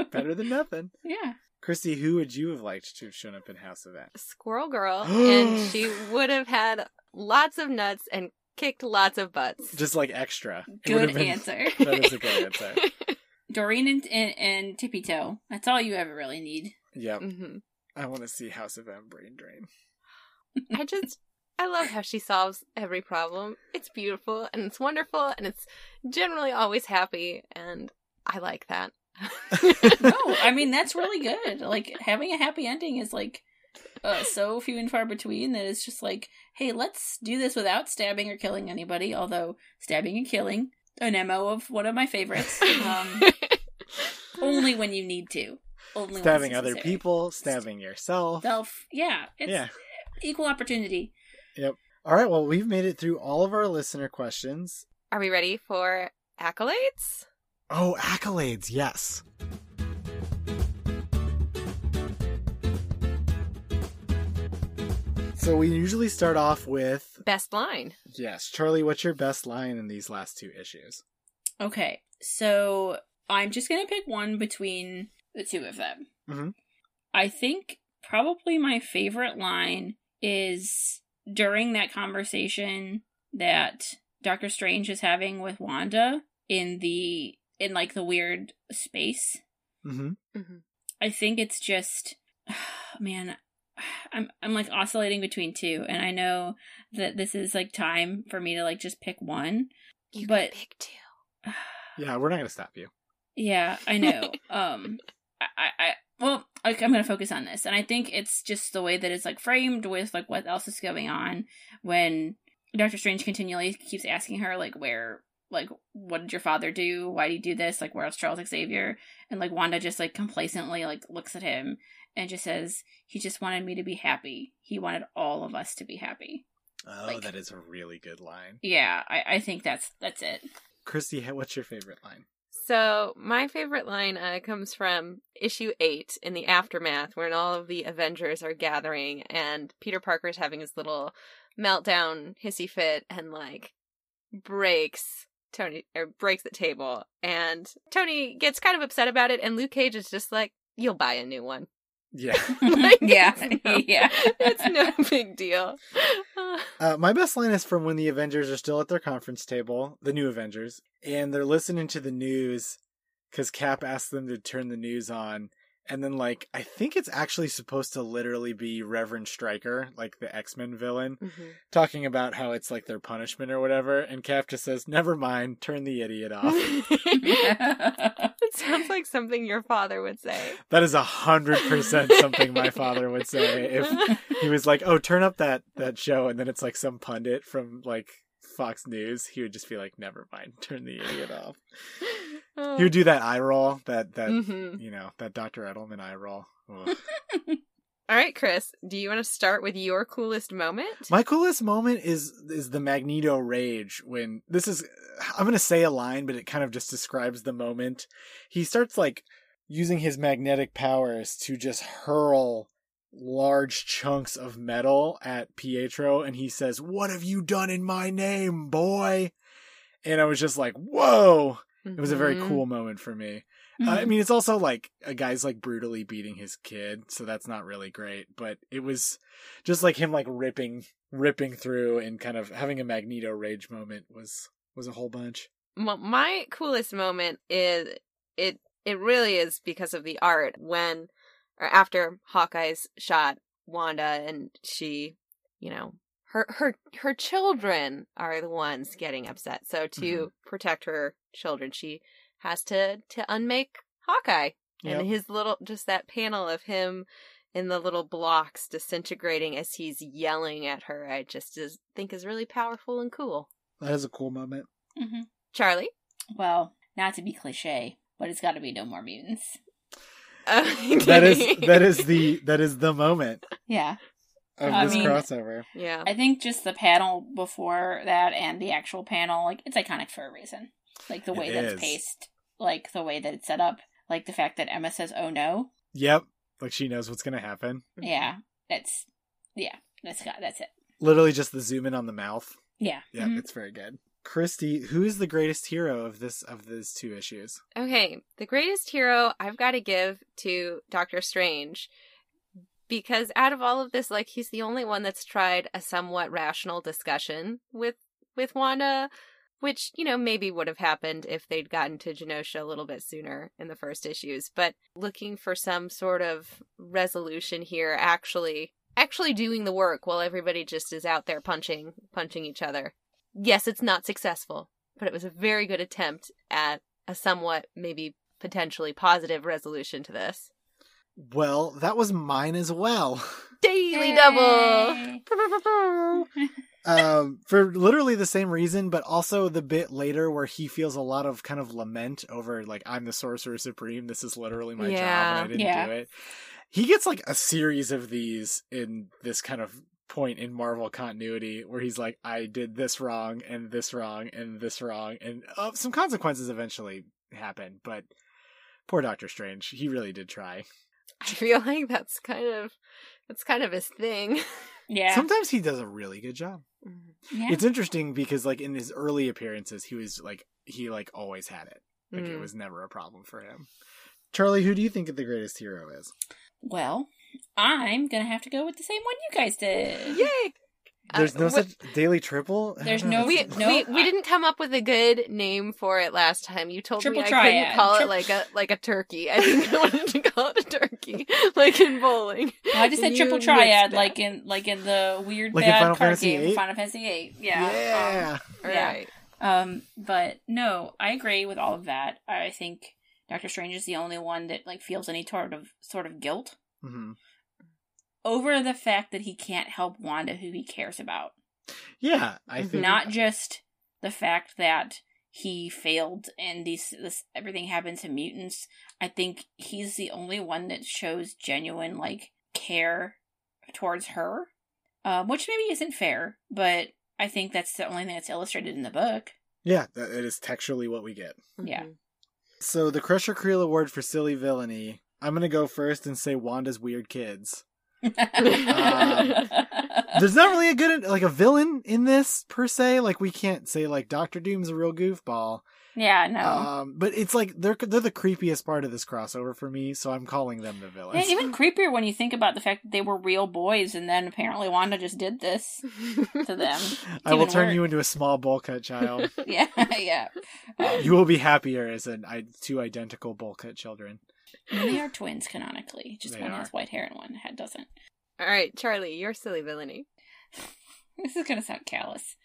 *laughs* Better than nothing. Yeah. Christy, who would you have liked to have shown up in House of M? Squirrel Girl, *gasps* and she would have had lots of nuts and kicked lots of butts. Just like extra. Good been... answer. *laughs* that is a good *laughs* answer. Doreen and, and, and, Tippy Toe. That's all you ever really need. Yep. Mm-hmm. I want to see House of M brain drain. I just, I love how she solves every problem. It's beautiful and it's wonderful and it's generally always happy, and I like that. *laughs* no, I *laughs* mean that's really good. Like having a happy ending is like uh, so few and far between that it's just like, hey, let's do this without stabbing or killing anybody. Although stabbing and killing, an mo of one of my favorites. Um, *laughs* only when you need to. Only stabbing other people, stabbing yourself. Self, yeah, it's yeah. equal opportunity. Yep. All right. Well, we've made it through all of our listener questions. Are we ready for accolades? Oh, accolades, yes. So we usually start off with best line. Yes, Charlie, what's your best line in these last two issues? Okay, so I'm just gonna pick one between the two of them. Mm-hmm. I think probably my favorite line is during that conversation that Doctor Strange is having with Wanda in the in like the weird space. Mm-hmm. Mm-hmm. I think it's just, *sighs* man, *sighs* I'm I'm like oscillating between two, and I know that this is like time for me to like just pick one. You but pick two. *sighs* yeah, we're not gonna stop you. Yeah, I know. *laughs* um, I, I, well, like I'm gonna focus on this, and I think it's just the way that it's like framed with like what else is going on when Doctor Strange continually keeps asking her like where like what did your father do? Why did he do this? Like where's charles xavier? And like wanda just like complacently like looks at him and just says he just wanted me to be happy. He wanted all of us to be happy. Oh like, that is a really good line. yeah I, I think that's that's it. Christy *laughs* what's your favorite line so my favorite line uh, comes from issue eight in the aftermath, when all of the Avengers are gathering, and Peter Parker's having his little meltdown, hissy fit, and like breaks Tony or breaks the table, and Tony gets kind of upset about it, and Luke Cage is just like, "You'll buy a new one." Yeah. *laughs* *laughs* Like, yeah, it's no- *laughs* yeah. it's no big deal. Uh, my best line is from when the Avengers are still at their conference table, the new Avengers, and they're listening to the news because Cap asks them to turn the news on. And then, like, I think it's actually supposed to literally be Reverend Stryker, like the X Men villain, Mhm. talking about how it's like their punishment or whatever. And Cap just says, Never mind, turn the idiot off. *laughs* *laughs* it sounds like something your father would say. that is a hundred percent something my father would say if he was like, "Oh, turn up that that show," and then it's like some pundit from like Fox News. He would just be like, "Never mind, turn the idiot off." He would do that eye roll, that that Mhm. you know, that Doctor Edelman eye roll. *laughs* All right, Chris, do you want to start with your coolest moment? My coolest moment is is the Magneto rage when this is I'm going to say a line but it kind of just describes the moment. He starts like using his magnetic powers to just hurl large chunks of metal at Pietro and he says, "What have you done in my name, boy?" And I was just like, "Whoa." It was a very Mhm. cool moment for me. Mm-hmm. Uh, I mean, it's also like a guy's like brutally beating his kid, so that's not really great. But it was just like him like ripping, ripping through, and kind of having a Magneto rage moment was was a whole bunch. My coolest moment is it. It really is because of the art when, or after Hawkeye's shot Wanda, and she, you know, her her her children are the ones getting upset. So to Mhm. protect her children, she has to to unmake Hawkeye Yep. and his little just that panel of him in the little blocks disintegrating as he's yelling at her. I just is, think is really powerful and cool. That is a cool moment. Mhm. Charlie. Well, not to be cliche, but it's got to be no more mutants. *laughs* That is that is the that is the moment Yeah, of I this mean- crossover. yeah. I think just the panel before that and the actual panel, like it's iconic for a reason. Like the It way that is. it's paced, like the way that it's set up, like the fact that Emma says, "Oh no," Yep, like she knows what's gonna happen. yeah, that's yeah, that's got that's it. Literally just the zoom in on the mouth. Yeah, Yeah, Mhm. it's very good. Christy, who is the greatest hero of this of these two issues? Okay, the greatest hero I've got to give to Doctor Strange because out of all of this like he's the only one that's tried a somewhat rational discussion with with Wanda which, you know, maybe would have happened if they'd gotten to Genosha a little bit sooner in the first issues, but looking for some sort of resolution here actually actually doing the work while everybody just is out there punching punching each other. Yes, it's not successful, but it was a very good attempt at a somewhat maybe potentially positive resolution to this. Well, that was mine as well. *laughs* Daily double. *laughs* Um, for literally the same reason, but also the bit later where he feels a lot of kind of lament over like I'm the sorcerer supreme. This is literally my job, and I didn't Yeah. do it. He gets like a series of these in this kind of point in Marvel continuity where he's like, I did this wrong and this wrong and this wrong, and uh, some consequences eventually happen. But poor Doctor Strange, he really did try. *laughs* I feel like that's kind of that's kind of his thing. *laughs* Yeah, Sometimes he does a really good job. yeah. It's interesting because like in his early appearances, he was like he like always had it. Like it Mm. was never a problem for him. Charlie, who do you think the greatest hero is? Well, I'm gonna have to go with the same one you guys did. Yay! There's Uh, no wh- such daily triple. There's no- We No, we, we didn't come up with a good name for it last time. You told Triple me I triad. couldn't call Tri- it like a like a turkey. I think I *laughs* wanted to call it a turkey, *laughs* like in bowling. Well, I just said You triple triad, like in like in the weird Like bad Final card Fantasy game, VIII? Final Fantasy VIII. Yeah. Yeah. Yeah. Right. Um, um, but no, I agree with all of that. I think Doctor Strange is the only one that like feels any sort of sort of guilt hmm over the fact that he can't help Wanda, who he cares about. Yeah, I Mhm. think Not just the fact that he failed and these this everything happened to mutants. I think he's the only one that shows genuine like care towards her, um, which maybe isn't fair, but I think that's the only thing that's illustrated in the book. yeah, that it is textually what we get. Yeah. Mhm. So the Crusher Creel Award for silly villainy. I'm gonna go first and say Wanda's weird kids. There's not really a good like a villain in this per se. Like we can't say like Doctor Doom's a real goofball. Yeah, no. Um, but it's like they're they're the creepiest part of this crossover for me, so I'm calling them the villains. Yeah, even creepier when you think about the fact that they were real boys, and then apparently Wanda just did this to them. *laughs* I will turn you into a small bowl cut child. *laughs* yeah, yeah. Um, you will be happier as an two identical bowl cut children. They *sighs* are twins canonically. Just they one are. has white hair and one doesn't. All right, Charlie, your silly villainy. *laughs* this is gonna sound callous.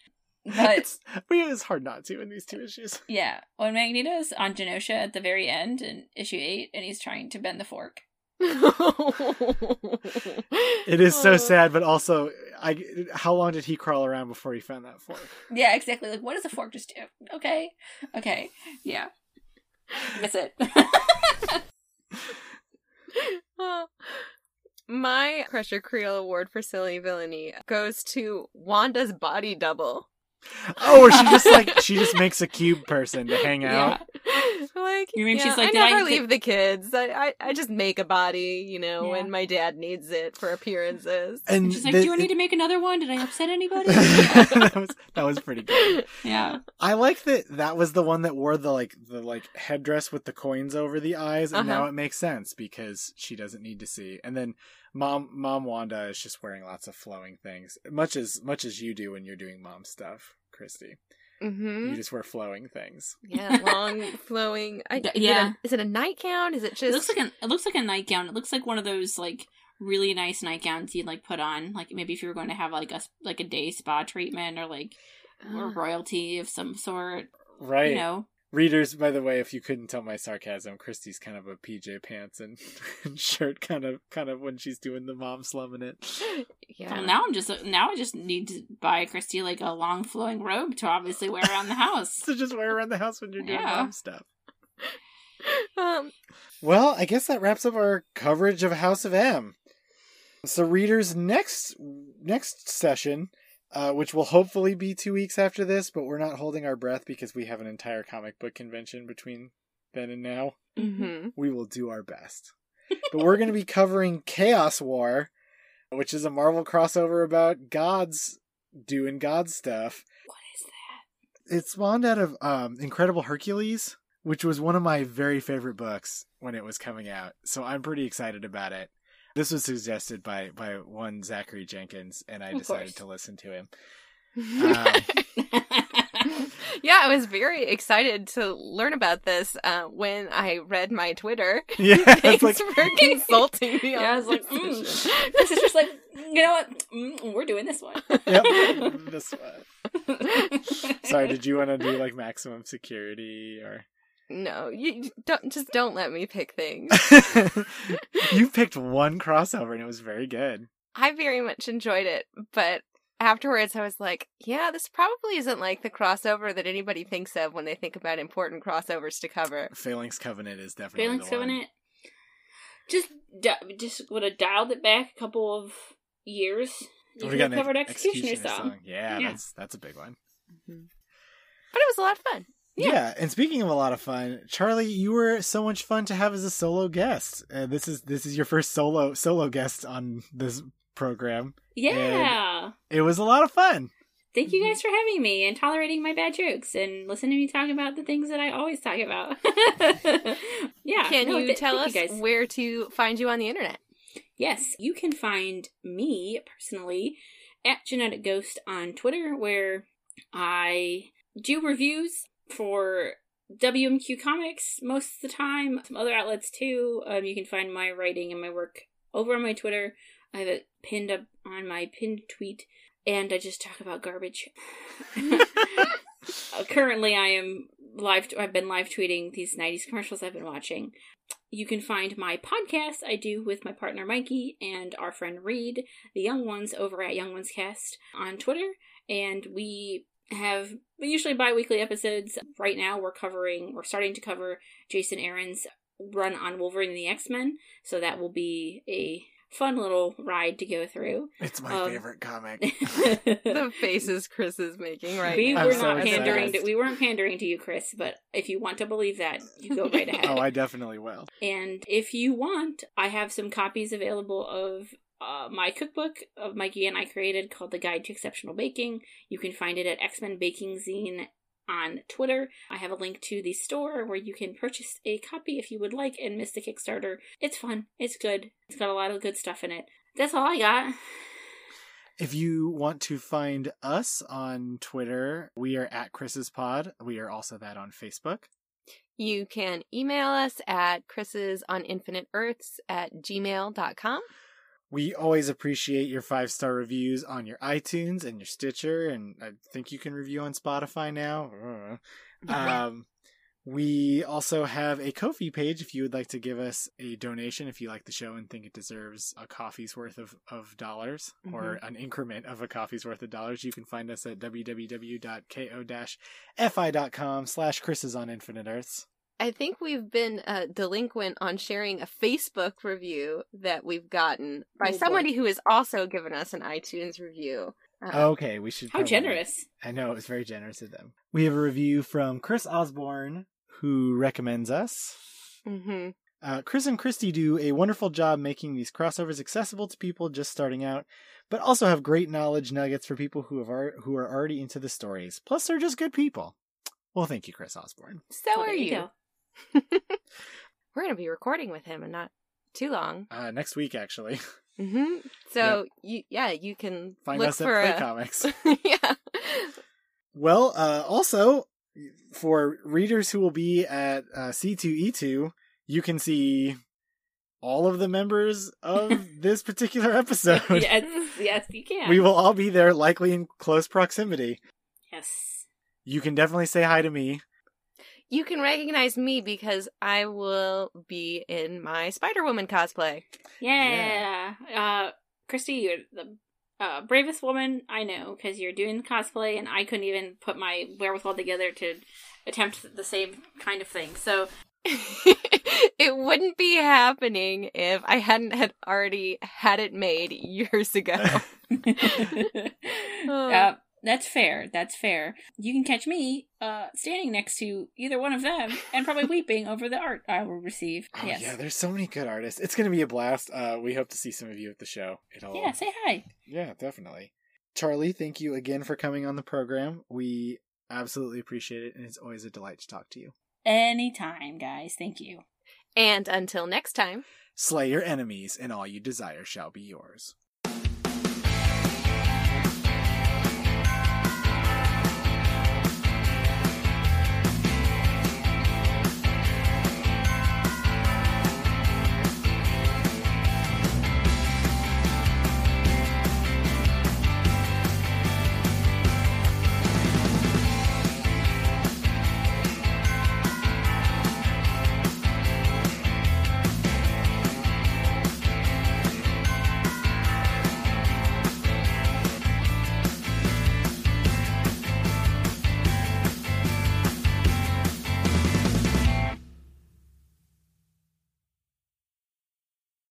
But it's, *laughs* it's hard not to in these two issues. Yeah. When Magneto's on Genosha at the very end in issue eight and he's trying to bend the fork. *laughs* it is so uh. sad, but also I how long did he crawl around before he found that fork? Yeah, exactly. Like what does a fork just do? Okay. Okay. Yeah. Miss it. *laughs* My Crusher Creel Award for Silly Villainy goes to Wanda's body double. *laughs* Oh, or she just like she just makes a cube person to hang out. Yeah. Like you mean yeah, she's like, I never I leave the kids. I, I, I just make a body, you know, yeah. when my dad needs it for appearances. And she's like, the, "Do I need to make another one? Did I upset anybody?" *laughs* that was that was pretty good. Yeah, I like that. That was the one that wore the like the like headdress with the coins over the eyes, and uh-huh. now it makes sense because she doesn't need to see. And then mom mom wanda is just wearing lots of flowing things much as much as you do when you're doing mom stuff christy. Mm-hmm. you just wear flowing things. Yeah *laughs* long flowing I, yeah is it, a, is it a nightgown? Is it just it looks like an it looks like a nightgown. It looks like one of those like really nice nightgowns you'd like put on. Like maybe if you were going to have like a like a day spa treatment or like or royalty of some sort right. you know Readers, by the way, if you couldn't tell my sarcasm, Christy's kind of a PJ pants and, *laughs* and shirt kind of kind of when she's doing the mom slumming it. Yeah. Well, now I'm just now I just need to buy Christy like a long flowing robe to obviously wear around the *laughs* house. to just wear around the house when you're doing yeah. mom stuff. *laughs* Um, well, I guess that wraps up our coverage of House of M. So, readers, next next session uh, which will hopefully be two weeks after this, but we're not holding our breath because we have an entire comic book convention between then and now. Mm-hmm. We will do our best. but we're going to be *laughs* covering Chaos War, which is a Marvel crossover about gods doing god stuff. What is that? It spawned out of um, Incredible Hercules, which was one of my very favorite books when it was coming out. So I'm pretty excited about it. This was suggested by by one Zachary Jenkins, and I decided to listen to him. Um, *laughs* yeah, I was very excited to learn about this uh, when I read my Twitter. *laughs* *laughs* Yeah, thanks like... for consulting me. Yeah, I was like, mm. this is just like, you know what? Mm, we're doing this one. yep, this one. Sorry, did you want to do like maximum security or? No, you don't. Just don't let me pick things. *laughs* you picked one crossover, and it was very good. I very much enjoyed it, but afterwards I was like, yeah, this probably isn't like the crossover that anybody thinks of when they think about important crossovers to cover. Phalanx Covenant is definitely Phalanx Covenant. Just just would have dialed it back a couple of years. You we got covered Executioner, Executioner song. song. Yeah, yeah, that's that's a big one. Mm-hmm. But it was a lot of fun. Yeah. yeah. and speaking of a lot of fun, Charlie, you were so much fun to have as a solo guest. Uh, this is this is your first solo solo guest on this program. Yeah, it was a lot of fun. Thank you guys for having me and tolerating my bad jokes and listening to me talk about the things that I always talk about. *laughs* yeah, can no, you th- tell us you where to find you on the internet? Yes, you can find me personally at Genetic Ghost on Twitter, where I do reviews for WMQ Comics most of the time, some other outlets too. Um, you can find my writing and my work over on my Twitter. I have it pinned up on my pinned tweet, and I just talk about garbage. *laughs* uh, currently, I am live. I've been live tweeting these '90s commercials I've been watching. You can find my podcast I do with my partner Mikey and our friend Reed, the Young Ones, over at Young Ones Cast on Twitter, and we have usually bi-weekly episodes. Right now we're covering we're starting to cover Jason Aaron's run on Wolverine and the X-Men, so that will be a fun little ride to go through. It's my um, favorite comic. *laughs* the faces Chris is making right we now. were not pandering to, we weren't pandering to you, Chris, but if you want to believe that, you go right *laughs* ahead. oh, I definitely will. And if you want, I have some copies available of uh, my cookbook of Mikey and I created called The Guide to Exceptional Baking. You can find it at X Men Baking Zine on Twitter. I have a link to the store where you can purchase a copy if you would like and miss the Kickstarter. It's fun. It's good. It's got a lot of good stuff in it. That's all I got. If you want to find us on Twitter, we are at Chris's Pod. We are also that on Facebook. You can email us at Chris's on Infinite Earths at gmail.com. We always appreciate your five star reviews on your iTunes and your Stitcher, and I think you can review on Spotify now. *laughs* um, we also have a Ko-fi page if you would like to give us a donation if you like the show and think it deserves a coffee's worth of, of dollars mm-hmm. or an increment of a coffee's worth of dollars. You can find us at www.ko-fi.com slash Chris's on Infinite Earths. I think we've been uh, delinquent on sharing a Facebook review that we've gotten by oh, somebody boy. who has also given us an iTunes review. Uh, okay, we should. How probably... generous! I know it was very generous of them. We have a review from Chris Osborne, who recommends us. Mm-hmm. Uh, Chris and Christy do a wonderful job making these crossovers accessible to people just starting out, but also have great knowledge nuggets for people who have ar- who are already into the stories. Plus, they're just good people. Well, thank you, Chris Osborne. So well, are you. you *laughs* We're going to be recording with him and not too long. Uh, next week, actually. Mm-hmm. *laughs* So, yep. you, yeah, you can find look us for at Play a... *laughs* Comics. yeah. Well, uh, also, for readers who will be at uh, C2E2, you can see all of the members of this particular episode. yes, yes, you can. We will all be there, likely in close proximity. Yes. You can definitely say hi to me you can recognize me because I will be in my Spider Woman cosplay. Yeah. yeah. Uh, Christy, you're the uh, bravest woman I know because you're doing cosplay, and I couldn't even put my wherewithal together to attempt the same kind of thing. So. *laughs* it wouldn't be happening if I hadn't had already had it made years ago. *laughs* *laughs* uh, that's fair. That's fair. You can catch me uh, standing next to either one of them and probably *laughs* weeping over the art I will receive. Oh, yes. Yeah, there's so many good artists. It's going to be a blast. Uh, we hope to see some of you at the show. It'll... Yeah, say hi. Yeah, definitely. Charlie, thank you again for coming on the program. We absolutely appreciate it, and it's always a delight to talk to you. Anytime, guys. Thank you. And until next time, slay your enemies, and all you desire shall be yours.